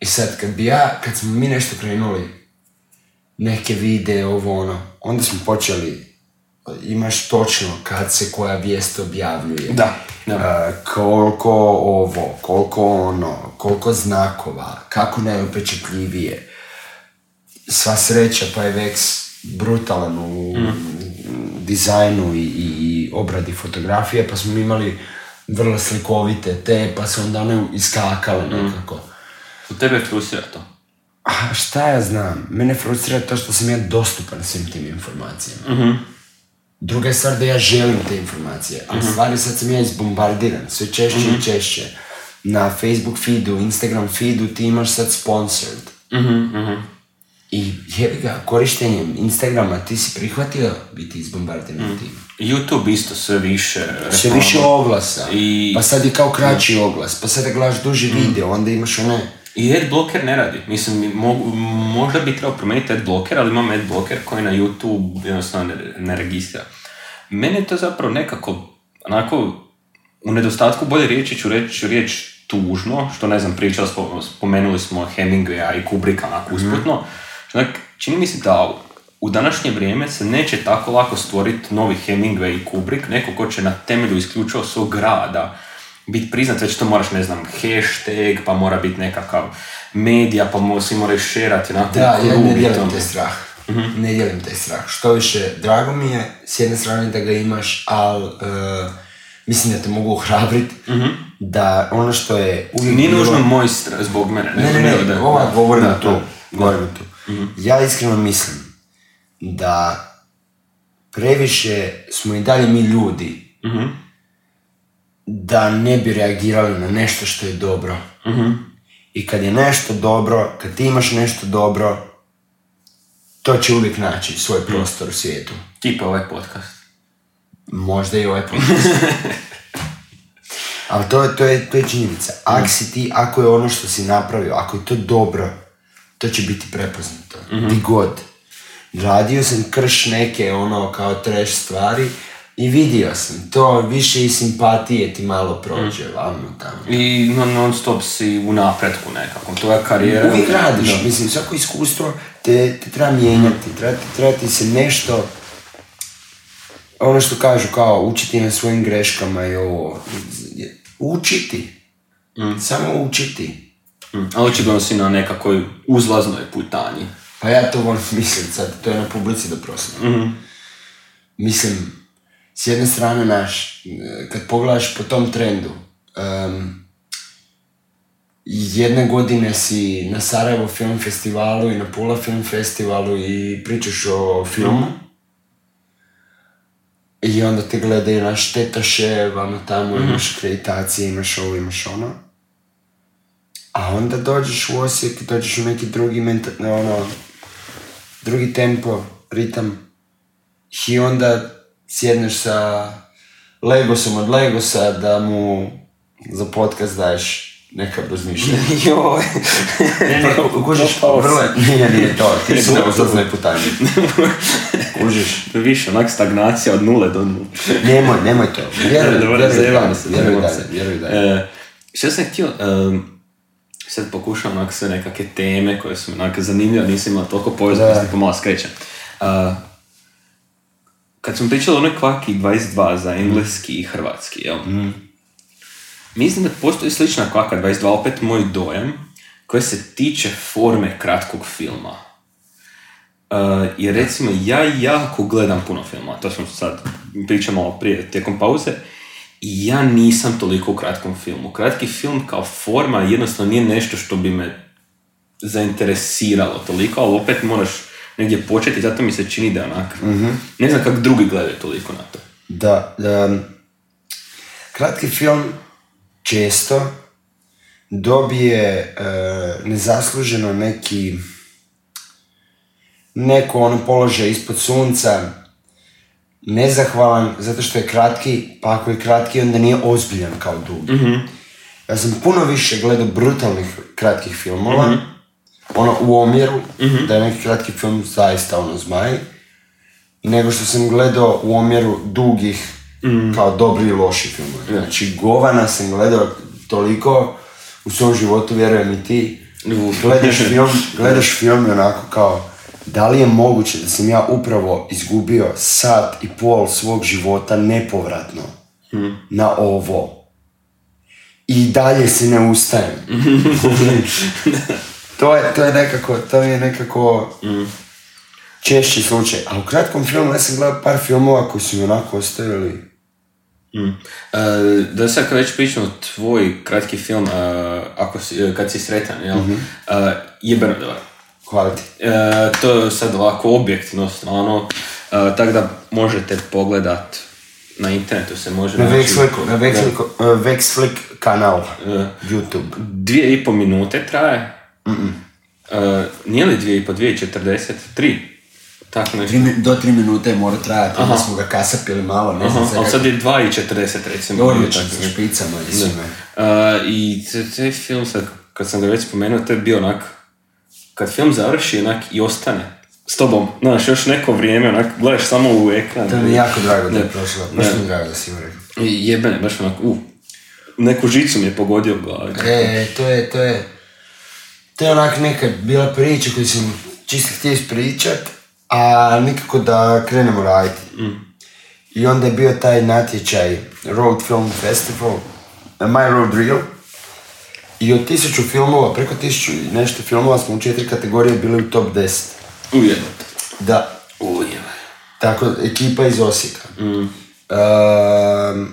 I sad kad bi ja, kad smo mi nešto krenuli, neke videe, ovo ono, onda smo počeli, imaš točno kad se koja vijest objavljuje. Da, da. E, koliko ovo, koliko ono, koliko znakova, kako najupečetljivije. Sva sreća pa je Vex brutalan u dizajnu i, i, obradi fotografije, pa smo imali vrlo slikovite te, pa su onda one iskakale nekako. U tebe frustrira to. A šta ja znam, mene frustrira to što sam ja dostupan svim tim informacijama. Druga je stvar da ja želim te informacije, ali stvar je sad sam ja izbombardiran, sve češće i češće. Na Facebook feedu, Instagram feedu ti imaš sad sponsored. I jebi ga, korištenjem Instagrama ti si prihvatio biti izbombardiran tim. YouTube isto sve više. Sve više oglasa, I- pa sad je kao kraći oglas, pa sada gledaš duži video, onda imaš one... I adblocker ne radi. Mislim, mi mogu- možda bi trebao promijeniti adblocker, ali imam adblocker koji na YouTube jednostavno ne, ne registrira. Meni je to zapravo nekako, onako, u nedostatku bolje riječi ću reći riječ tužno, što ne znam, pričali, smo- spomenuli smo Hemingwaya i Kubricka onako usputno. Onak, čini mi se da u današnje vrijeme se neće tako lako stvoriti novi Hemingway i Kubrick, neko ko će na temelju isključivo svog rada biti priznat, već to moraš, ne znam, hashtag, pa mora biti nekakav medija, pa mo- svi moraju šerati onako Da, ja ne dijelim to. taj strah. Ne dijelim taj strah. Što više, drago mi je s jedne strane da ga imaš, ali mislim da te mogu ohrabriti da ono što je uvijek Nije bilo- nužno moj strah zbog mene. Ne, ne, nego ne, da- ova, govorim da, tu. da. Govorim tu. Ja iskreno mislim da previše smo i dalje mi ljudi Mhm. da ne bi reagirali na nešto što je dobro. Mhm. I kad je nešto dobro, kad ti imaš nešto dobro, to će uvijek naći svoj Mhm. prostor u svijetu. Tipa ovaj podcast. Možda i ovaj podcast. Ali to je, to, je, to je činjenica. Ako si ti, ako je ono što si napravio, ako je to dobro, to će biti prepoznato. Di god. Radio sam krš neke ono kao trash stvari i vidio sam to, više i simpatije ti malo prođe, vamo tamo. I non, non stop si u napretku nekakvom. Tvoja karijera... Uvijek radiš, Da. mislim, svako iskustvo te, te treba mijenjati, treba, ti- treba ti se nešto, ono što kažu kao učiti na svojim greškama i ovo, učiti, samo učiti. Mm, Ali očigledno si na nekakvoj uzlaznoj putanji. Pa ja to volim misliti sad, to je na publici da prosim. Mislim, s jedne strane naš, kad pogledaš po tom trendu, em, jedne godine si na Sarajevo film festivalu i na Pula film festivalu i pričaš o filmu. I onda te gledaju naš tetaše, vamo tamo, imaš akreditacije, imaš ovo, imaš ono. A onda dođeš u Osijek, dođeš u neki drugi menta, ono, drugi tempo, ritam. I onda sjedneš sa Legosom od Legosa da mu za podcast daješ neka razmišljanja. Joj. Ne, ne, kužiš, vrlo je, nije, nije to, ti si u uzlaznoj putanji. Kužiš, Više, onak stagnacija od nule do nule. nemoj, nemoj to, vjeruj, Dobro, vjeruj zajebam dalje, se, vjeruj zajebam dalje, se. vjeruj sad pokušavam onak sve nekakve teme koje su onak zanimljive, nisam imala toliko povezanosti, Da. pa malo skrećem. A, kad smo pričali o onoj kvaki 22 za engleski i hrvatski, jel? Mislim da postoji slična kvaka 22, opet moj dojam, koji se tiče forme kratkog filma. Uh, jer recimo ja jako gledam puno filma, to smo sad pričali malo prije tijekom pauze, i ja nisam toliko u kratkom filmu. Kratki film kao forma jednostavno nije nešto što bi me zainteresiralo toliko, ali opet moraš negdje početi, zato mi se čini da je onak. Ne znam kako drugi gledaju toliko na to. Da, da, kratki film često dobije e, nezasluženo neki neko ono položaj ispod sunca nezahvalan zato što je kratki, pa ako je kratki onda nije ozbiljan kao dugi. Ja sam puno više gledao brutalnih kratkih filmova, ono u omjeru, da je neki kratki film zaista ono zmaj, nego što sam gledao u omjeru dugih kao dobri i loši filmovi. Znači Govana sam gledao toliko u svom životu, vjerujem i ti, gledaš film, gledaš film onako kao da li je moguće da sam ja upravo izgubio sat i pol svog života nepovratno na ovo i dalje se ne ustajem. to, je, to je nekako, to je nekako češći slučaj. A u kratkom filmu ja sam gledao par filmova koji su mi onako ostavili Mm. E, da sad kad već pričamo tvoj kratki film, e, ako si, e, kad si sretan, jel? E, je dobar. Hvala ti. E, to je sad ovako objektivno stvarno, e, tako da možete pogledat na internetu se može Na naći. Vexfliku, na Vexfliku, uh, Vexflik kanal, E, YouTube. dvije i po minute traje. E, nije li dvije i po, dvije i četrdeset? Tri? Tako nešto. Tri mi- do tri minute mora trajati, onda smo ga kasapili malo, ne znam Aha, sad ali sad je dva i četrdeset recimo. Odlično, sa nešto. špicama i svime. I te- taj film, sad, kad sam ga već spomenuo, to je bio onak, kad film završi, onak i ostane s tobom, znaš, još neko vrijeme, onak, gledaš samo u ekran. To mi je jako drago da je prošlo. Baš mi je drago da si ovo rekao. I jebene, baš onak, u, neku žicu mi je pogodio u glavi. E, to je, to je, to je onak neka bila priča koju sam čisto htio ispričat, a nikako da krenemo raditi. I onda je bio taj natječaj Road Film Festival, My Road Reel. I od tisuću filmova, preko tisuću i nešto filmova smo u četiri kategorije bili u top 10. Ujebate. Da, Ujebate. tako, ekipa iz Osijeka. Mm. Ehm,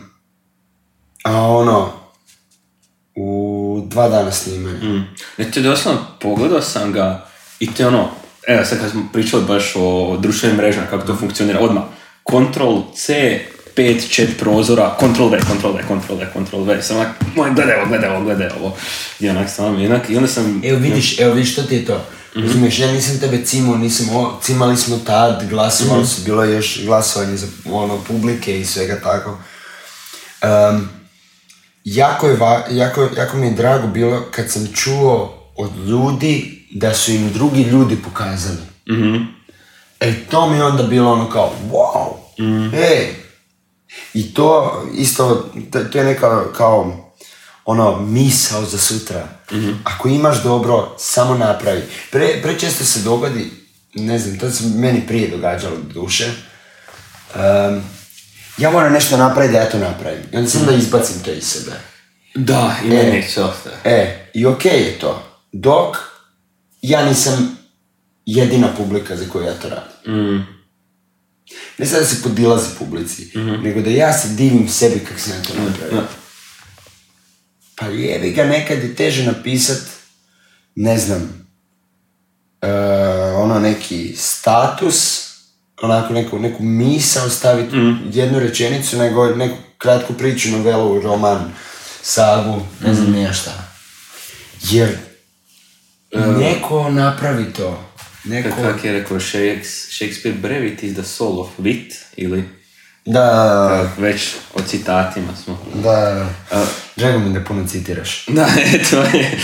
a ono, u dva dana snimanja. Mm. Ne, te doslovno pogledao sam ga i te ono, evo sad kad smo pričali baš o društvenim mrežama, kako to funkcionira, odmah, Ctrl C, 5 chat prozora, Ctrl V, Ctrl V, Ctrl V, Ctrl V, sam onak, moj, gledaj ovo, gledaj ovo, gledaj ovo. I onak sam, i, onak, i onda sam... Evo vidiš, evo vidiš što ti je to. Razumiješ, ja nisam tebe cimao, nisam ovo, cimali smo tad, glasovali su, bilo je još glasovanje za ono, publike i svega tako. Em, jako, je va, jako, jako mi je drago bilo kad sam čuo od ljudi da su im drugi ljudi pokazali. Mhm. E, to mi je onda bilo ono kao, wow, ej. I to isto, to, je neka kao, ono, misao za sutra. Ako imaš dobro, samo napravi. Pre, prečesto se dogodi, ne znam, to se meni prije događalo do duše. Em, ja moram nešto napraviti da ja to napravim. I onda sam da izbacim to iz sebe. Da, i meni se ostaje. E, i okej je to. Dok ja nisam jedina publika za koju ja to radim. Mm. Ne sad da se podilazi publici, nego da ja se divim sebi kako sam ja to napravio. Da. Pa jebi ga nekad je teže napisat, ne znam, e, ono neki status, onako neku, neku misao staviti jednu rečenicu, nego neku kratku priču, novelu, roman, sagu, ne znam nije šta. Jer neko napravi to. Neko... Kako je rekao Shakes- Shakespeare, brevity is the soul of wit, ili Da, kako već o citatima smo. da, drago mi da puno citiraš. Da, to je,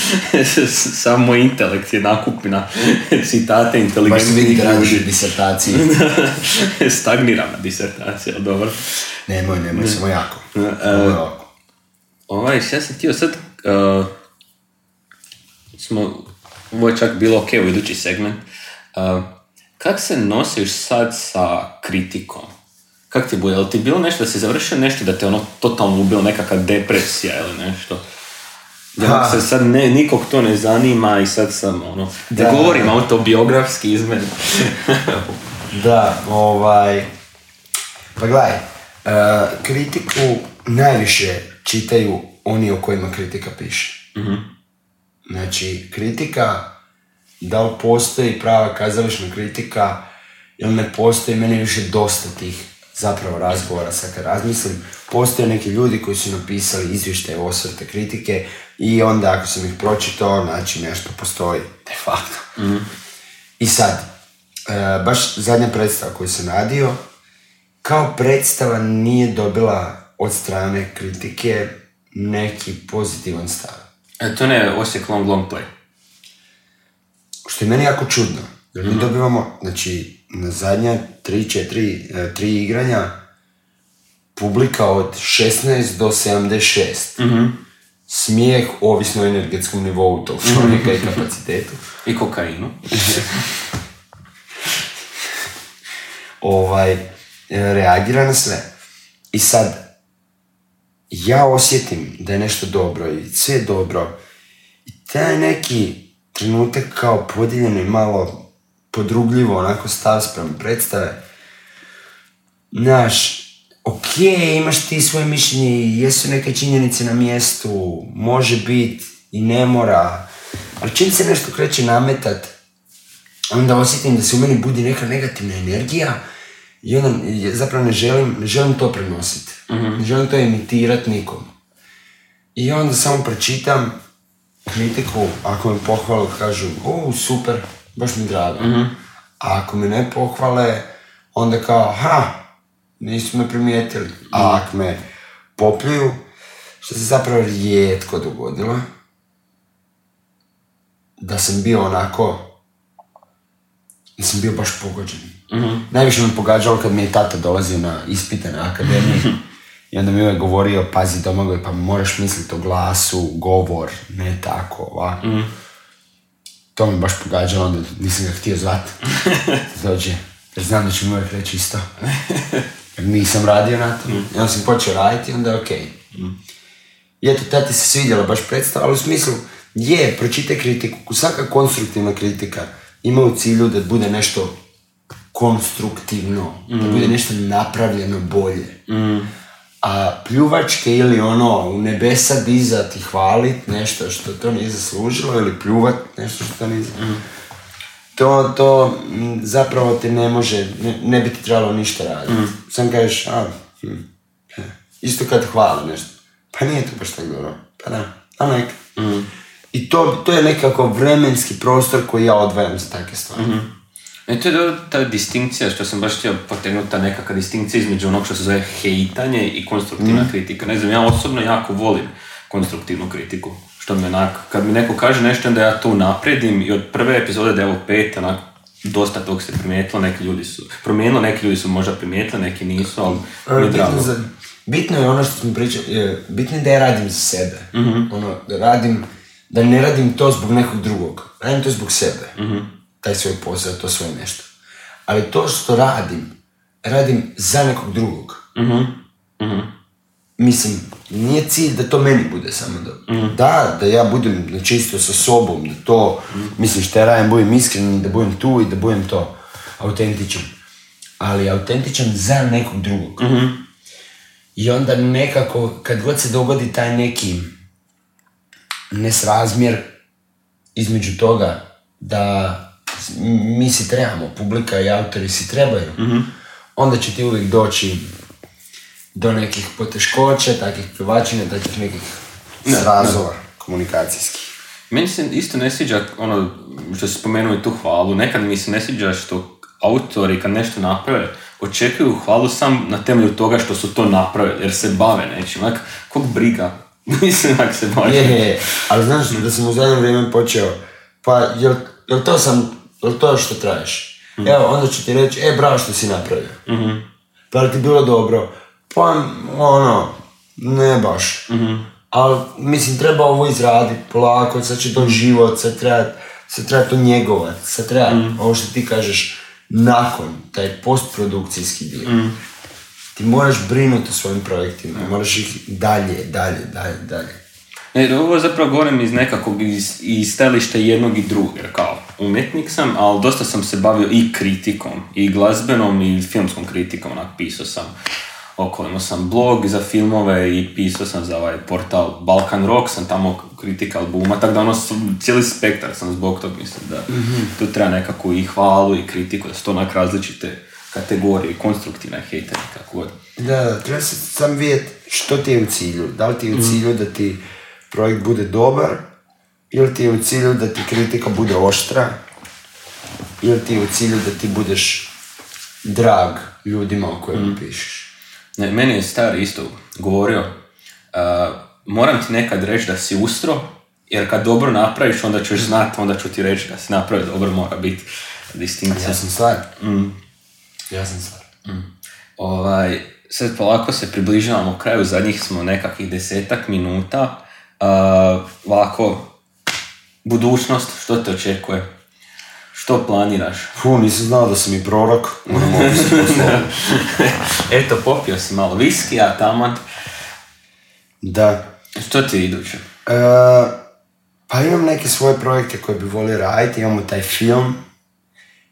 samo intelekt je nakupina citate inteligentnih ljudi. disertaciju. Stagnirana disertacija, dobro. Nemoj, nemoj, samo jako. E, Samo jako. Ovaj, ja sam htio sad, uh, smo, ovo je čak bilo ok u idući segment, uh, kak se nosiš sad sa kritikom? Kak ti bude? Jel ti bilo nešto da si završio nešto da te ono totalno ubilo nekakva depresija ili nešto? Da Ha. se sad ne, nikog to ne zanima i sad sam ono, da, Da. govorim autobiografski iz mene. Da, ovaj... Pa gledaj, e, kritiku najviše čitaju oni o kojima kritika piše. Znači, kritika, da li postoji prava kazališna kritika ili ne postoji, meni je više dosta tih zapravo razgovora sad kad razmislim. Postoje neki ljudi koji su napisali izvještaje osvrte kritike i onda ako sam ih pročitao, znači nešto postoji de facto. I sad, e, baš zadnja predstava koju sam radio, kao predstava nije dobila od strane kritike neki pozitivan stav. E, to ne je Osijek Long Long Play. Što je meni jako čudno. Jer mi dobivamo, znači, na zadnja tri, četiri, e, tri igranja, publika od 16 do 76. Smijeh ovisno o energetskom nivou tog čovjeka i kapacitetu. I kokainu. ovaj, e, reagira na sve. I sad, ja osjetim da je nešto dobro i sve je dobro. I taj neki trenutak kao podijeljeno i malo podrugljivo, onako stav sprem predstave. Znaš, ok, imaš ti svoje mišljenje i jesu neke činjenice na mjestu, može bit i ne mora, ali čim se nešto kreće nametat, onda osjetim da se u meni budi neka negativna energija i onda zapravo ne želim, ne želim to prenositi. Ne želim to imitirati nikom. I onda samo pročitam kritiku, ako me pohvale kažu, o, super, baš mi drago. A ako me ne pohvale, onda kao, ha, nisu me primijetili. A ako me popljuju, što se zapravo rijetko dogodilo, da sam bio onako sam bio baš pogođen. Najviše me pogađalo kad mi je tata dolazio na ispite na akademiji. I onda mi je uvijek govorio, pazi Domagoj, pa moraš misliti o glasu, govor, ne tako, ovako. To me baš pogađalo, onda nisam ga htio zvati. Dođe, jer znam da će mi uvijek reći isto. Jer nisam radio na tom. I onda sam počeo raditi, onda je okej. I eto, tati se svidjela baš predstava, ali u smislu, je, pročitaj kritiku. Svaka konstruktivna kritika ima u cilju da bude nešto konstruktivno, da bude nešto napravljeno bolje. A pljuvačke ili ono u nebesa dizat i hvalit nešto što to nije zaslužilo ili pljuvat nešto što to nije zaslužilo. To, to m, zapravo te ne može, ne, ne bi ti trebalo ništa raditi. Sam kažeš, a, hm, e. isto kad hvale nešto. Pa nije to baš tako dobro. Pa da, a nek. I to, to je nekako vremenski prostor koji ja odvajam za takve stvari. E, to je dobro ta distinkcija, što sam baš htio potegnuti, ta nekakva distinkcija između onog što se zove hejtanje i konstruktivna kritika. Ne znam, ja osobno jako volim konstruktivnu kritiku. Što mi onak, kad mi neko kaže nešto, onda ja to napredim i od prve epizode da je ovo pet, onak, dosta tog se primijetilo, neki ljudi su, promijenilo, neki ljudi su možda primijetili, neki nisu, ali mi je drago. Bitno, za, bitno je ono što smo pričali, je, bitno je da ja radim za sebe. Mhm. Ono, da radim, da ne radim to zbog nekog drugog. Radim to zbog sebe. Mhm. Taj svoj posao, to svoje nešto. Ali to što radim, radim za nekog drugog. Mhm. Mislim, nije cilj da to meni bude samo da... Mhm. Da, da ja budem čisto sa sobom, da to, mislim, što ja radim, budem iskren, da budem tu i da budem to autentičan. Ali autentičan za nekog drugog. I onda nekako, kad god se dogodi taj neki nesrazmjer između toga da mi si trebamo, publika i autori si trebaju, onda će ti uvijek doći do nekih poteškoća, takvih pljuvačina, takvih nekih srazova komunikacijskih. Meni se isto ne sviđa ono što si spomenuo i tu hvalu. Nekad mi se ne sviđa što autori kad nešto naprave očekuju hvalu sam na temelju toga što su to napravili jer se bave nečim. Onak, kog briga? Mislim, ako se baš... Je, je, je. ali znaš da sam u zadnje vrijeme počeo, pa jel, jel to sam, jel to što tražiš? Evo, onda ću ti reći, e, bravo što si napravio. Pa jel ti bilo dobro? Pa, ono, ne baš. Ali, mislim, treba ovo izraditi polako, sad će to život, sad treba, sad treba to njegovat, sad treba, ovo što ti kažeš, nakon, taj postprodukcijski dio. Ti moraš brinuti o svojim projektima, moraš ih dalje, dalje, dalje, dalje. Ne, ovo zapravo govorim iz nekakvog, iz, iz stajališta jednog i drugog, jer kao umjetnik sam, ali dosta sam se bavio i kritikom, i glazbenom i filmskom kritikom, onak, pisao sam oko, sam blog za filmove i pisao sam za ovaj portal Balkan Rock, sam tamo kritika albuma, tako da ono, cijeli spektar sam zbog tog mislim da tu treba nekako i hvalu i kritiku, da su to onak različite kategorije, konstruktivna i hejteri, kako god. Da, da, treba se sam vidjeti što ti je u cilju. Da li ti je u cilju da ti projekt bude dobar, ili ti je u cilju da ti kritika bude oštra, ili ti je u cilju da ti budeš drag ljudima o kojima pišeš. Ne, meni je stari isto govorio, uh, moram ti nekad reći da si ustro, jer kad dobro napraviš, onda ćeš znat, onda ću ti reći da si napravio dobro, mora biti distinkcija. Ja sam stvar. Ja sam stvar. Ovaj, sad polako se približavamo kraju, zadnjih smo nekakvih desetak minuta. Uh, ovako, budućnost, što te očekuje? Što planiraš? Fu, nisam znao da sam i prorok. Eto, popio si malo viskija, taman. Da. Što ti je iduće? E, pa imam neke svoje projekte koje bi volio raditi, imamo taj film.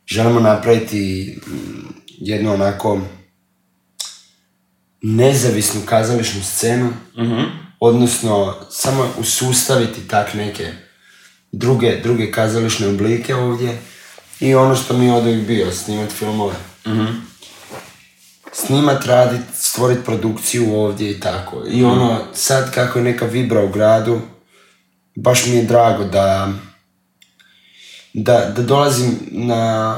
Želimo napraviti mm, jednu onako nezavisnu kazališnu scenu, odnosno samo usustaviti tak neke druge, druge kazališne oblike ovdje i ono što mi od bio, snimat filmove. Snimat, radit, stvorit produkciju ovdje i tako. I ono, sad kako je neka vibra u gradu, baš mi je drago da da, da dolazim na,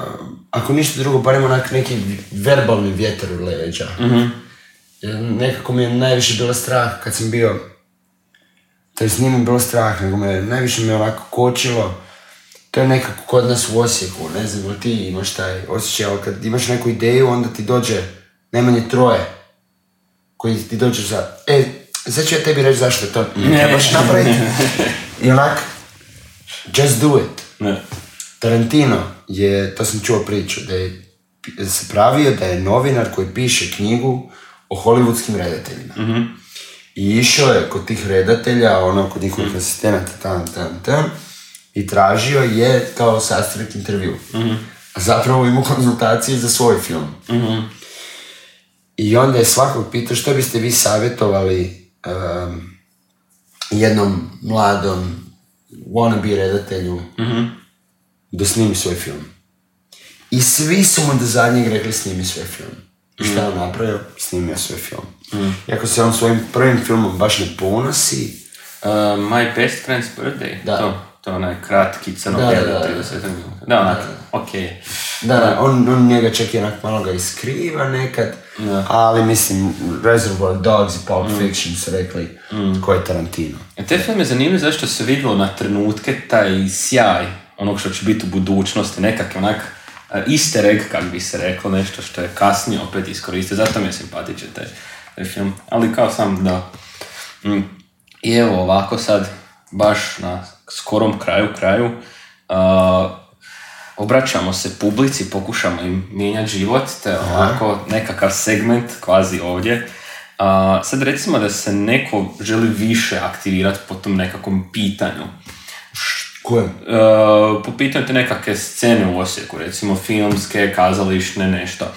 ako ništa drugo, barem onak neki verbalni vjetar u leđa. Jer Nekako mi je najviše bilo strah kad sam bio, to jest nije mi bilo strah, nego me najviše me onako kočilo to je nekako kod nas u Osijeku, ne znam, ti imaš taj osjećaj, ali kad imaš neku ideju, onda ti dođe najmanje troje koji ti dođu za, e, sad ću ja tebi reći zašto to ne trebaš napraviti. I onak, just do it. Ne. Tarantino je, to sam čuo priču, da je se pravio da je novinar koji piše knjigu o hollywoodskim redateljima. I išao je kod tih redatelja, ono, kod njihovih asistenata, tam, tam, tam, i tražio je kao sastaviti intervju. A zapravo imao konzultacije za svoj film. I onda je svakog pitao što biste vi savjetovali um, jednom mladom wannabe redatelju da snimi svoj film. I svi su mu do zadnjeg rekli snimi svoj film. I šta je on napravio? Snimio svoj film. Iako se on svojim prvim filmom baš ne ponosi, Uh, my best friend's birthday. Da. To, to je onaj kratki Da, crno-bijeli da, da, 30 minuta. Da, onak, ok. Da, da, on, on njega čak i onak malo ga iskriva nekad, Da. ali mislim, Reservoir Dogs i Pulp Fiction su rekli ko je Tarantino. E, Te film je zanimljiv zašto se vidjelo na trenutke taj sjaj onog što će biti u budućnosti, nekakav onak easter egg, kak bi se reklo, nešto što je kasnije opet iskoristio, zato mi je simpatičan taj, taj film. Ali kao sam da... mm, I evo ovako sad, baš na skorom kraju kraju, a, obraćamo se publici, pokušamo im mijenjati život, te ovako nekakav segment kvazi ovdje. A, sad recimo da se neko želi više aktivirati po tom nekakvom pitanju. Ko je? E, po pitanju te nekakve scene u Osijeku, recimo filmske, kazališne, nešto. E,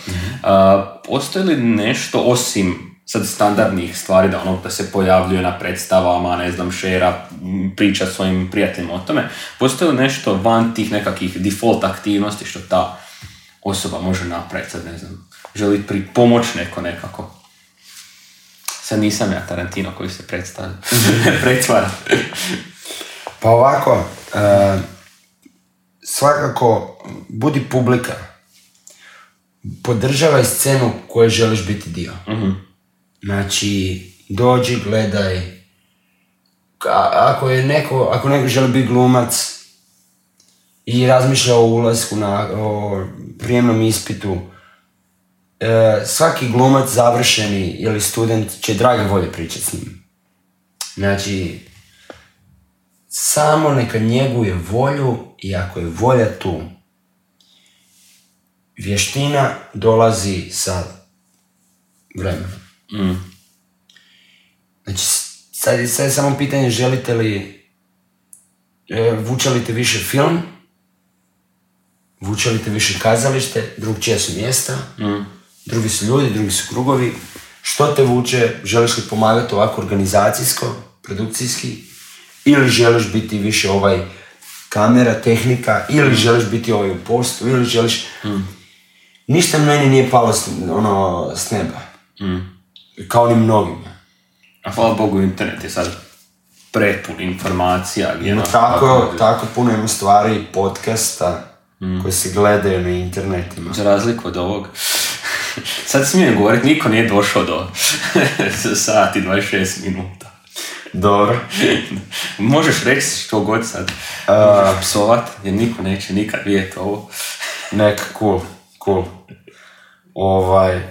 postoji li nešto osim sad standardnih stvari da ono da se pojavljuje na predstavama, ne znam, šera, priča svojim prijateljima o tome, postoji li nešto van tih nekakvih default aktivnosti što ta osoba može napraviti, sad ne znam, želi pri pomoć neko nekako. Sad nisam ja Tarantino koji se predstavlja, pretvara. Pa ovako, e, svakako budi publika. Podržavaj scenu koje želiš biti dio. Znači, dođi, gledaj. Ka- ako je neko, ako neko želi biti glumac i razmišlja o ulasku na o prijemnom ispitu, e, svaki glumac završeni ili student će drage volje pričati s njim. Znači, samo neka njeguje volju i ako je volja tu, vještina dolazi sa vremenom. Mm. Znači, sad je, sad je samo pitanje želite li, e, vuče li te više film, vuče li te više kazalište, drugčija su mjesta, drugi su ljudi, drugi su krugovi. Što te vuče, želiš li pomagati ovako organizacijsko, produkcijski, ili želiš biti više ovaj kamera, tehnika, ili želiš biti ovaj u postu, ili želiš... Ništa meni nije palo s, ono, s neba. Kao ni mnogima. A hvala Bogu, internet je sad prepun informacija. No, ono- tako, tako puno ima stvari, podcasta, koji se gledaju na internetima. Za razliku od ovog. Sad smijem govorit, niko nije došao do sati i 26 minuta. Dobro. Možeš reći što god sad. Možeš psovat, jer niko neće nikad vidjeti ovo. Nek, cool, cool. Ovaj,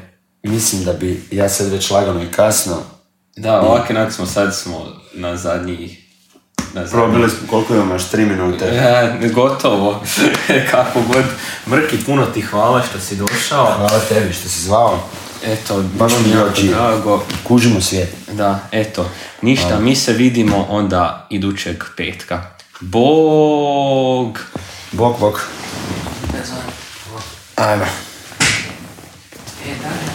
mislim da bi, ja sad već lagano i kasno, Da, ovak onak smo sad smo na zadnji... Na zadnji probili smo koliko imamo još, tri minute. E, gotovo. Kako god. Mrki, puno ti hvala što si došao. Hvala tebi što si zvao. Eto, baš mi je drago. Kužimo svijet. Da, eto. Ništa, mi se vidimo onda idućeg petka. Bog! Bog, bog. Ne znam. Ajmo. E, da.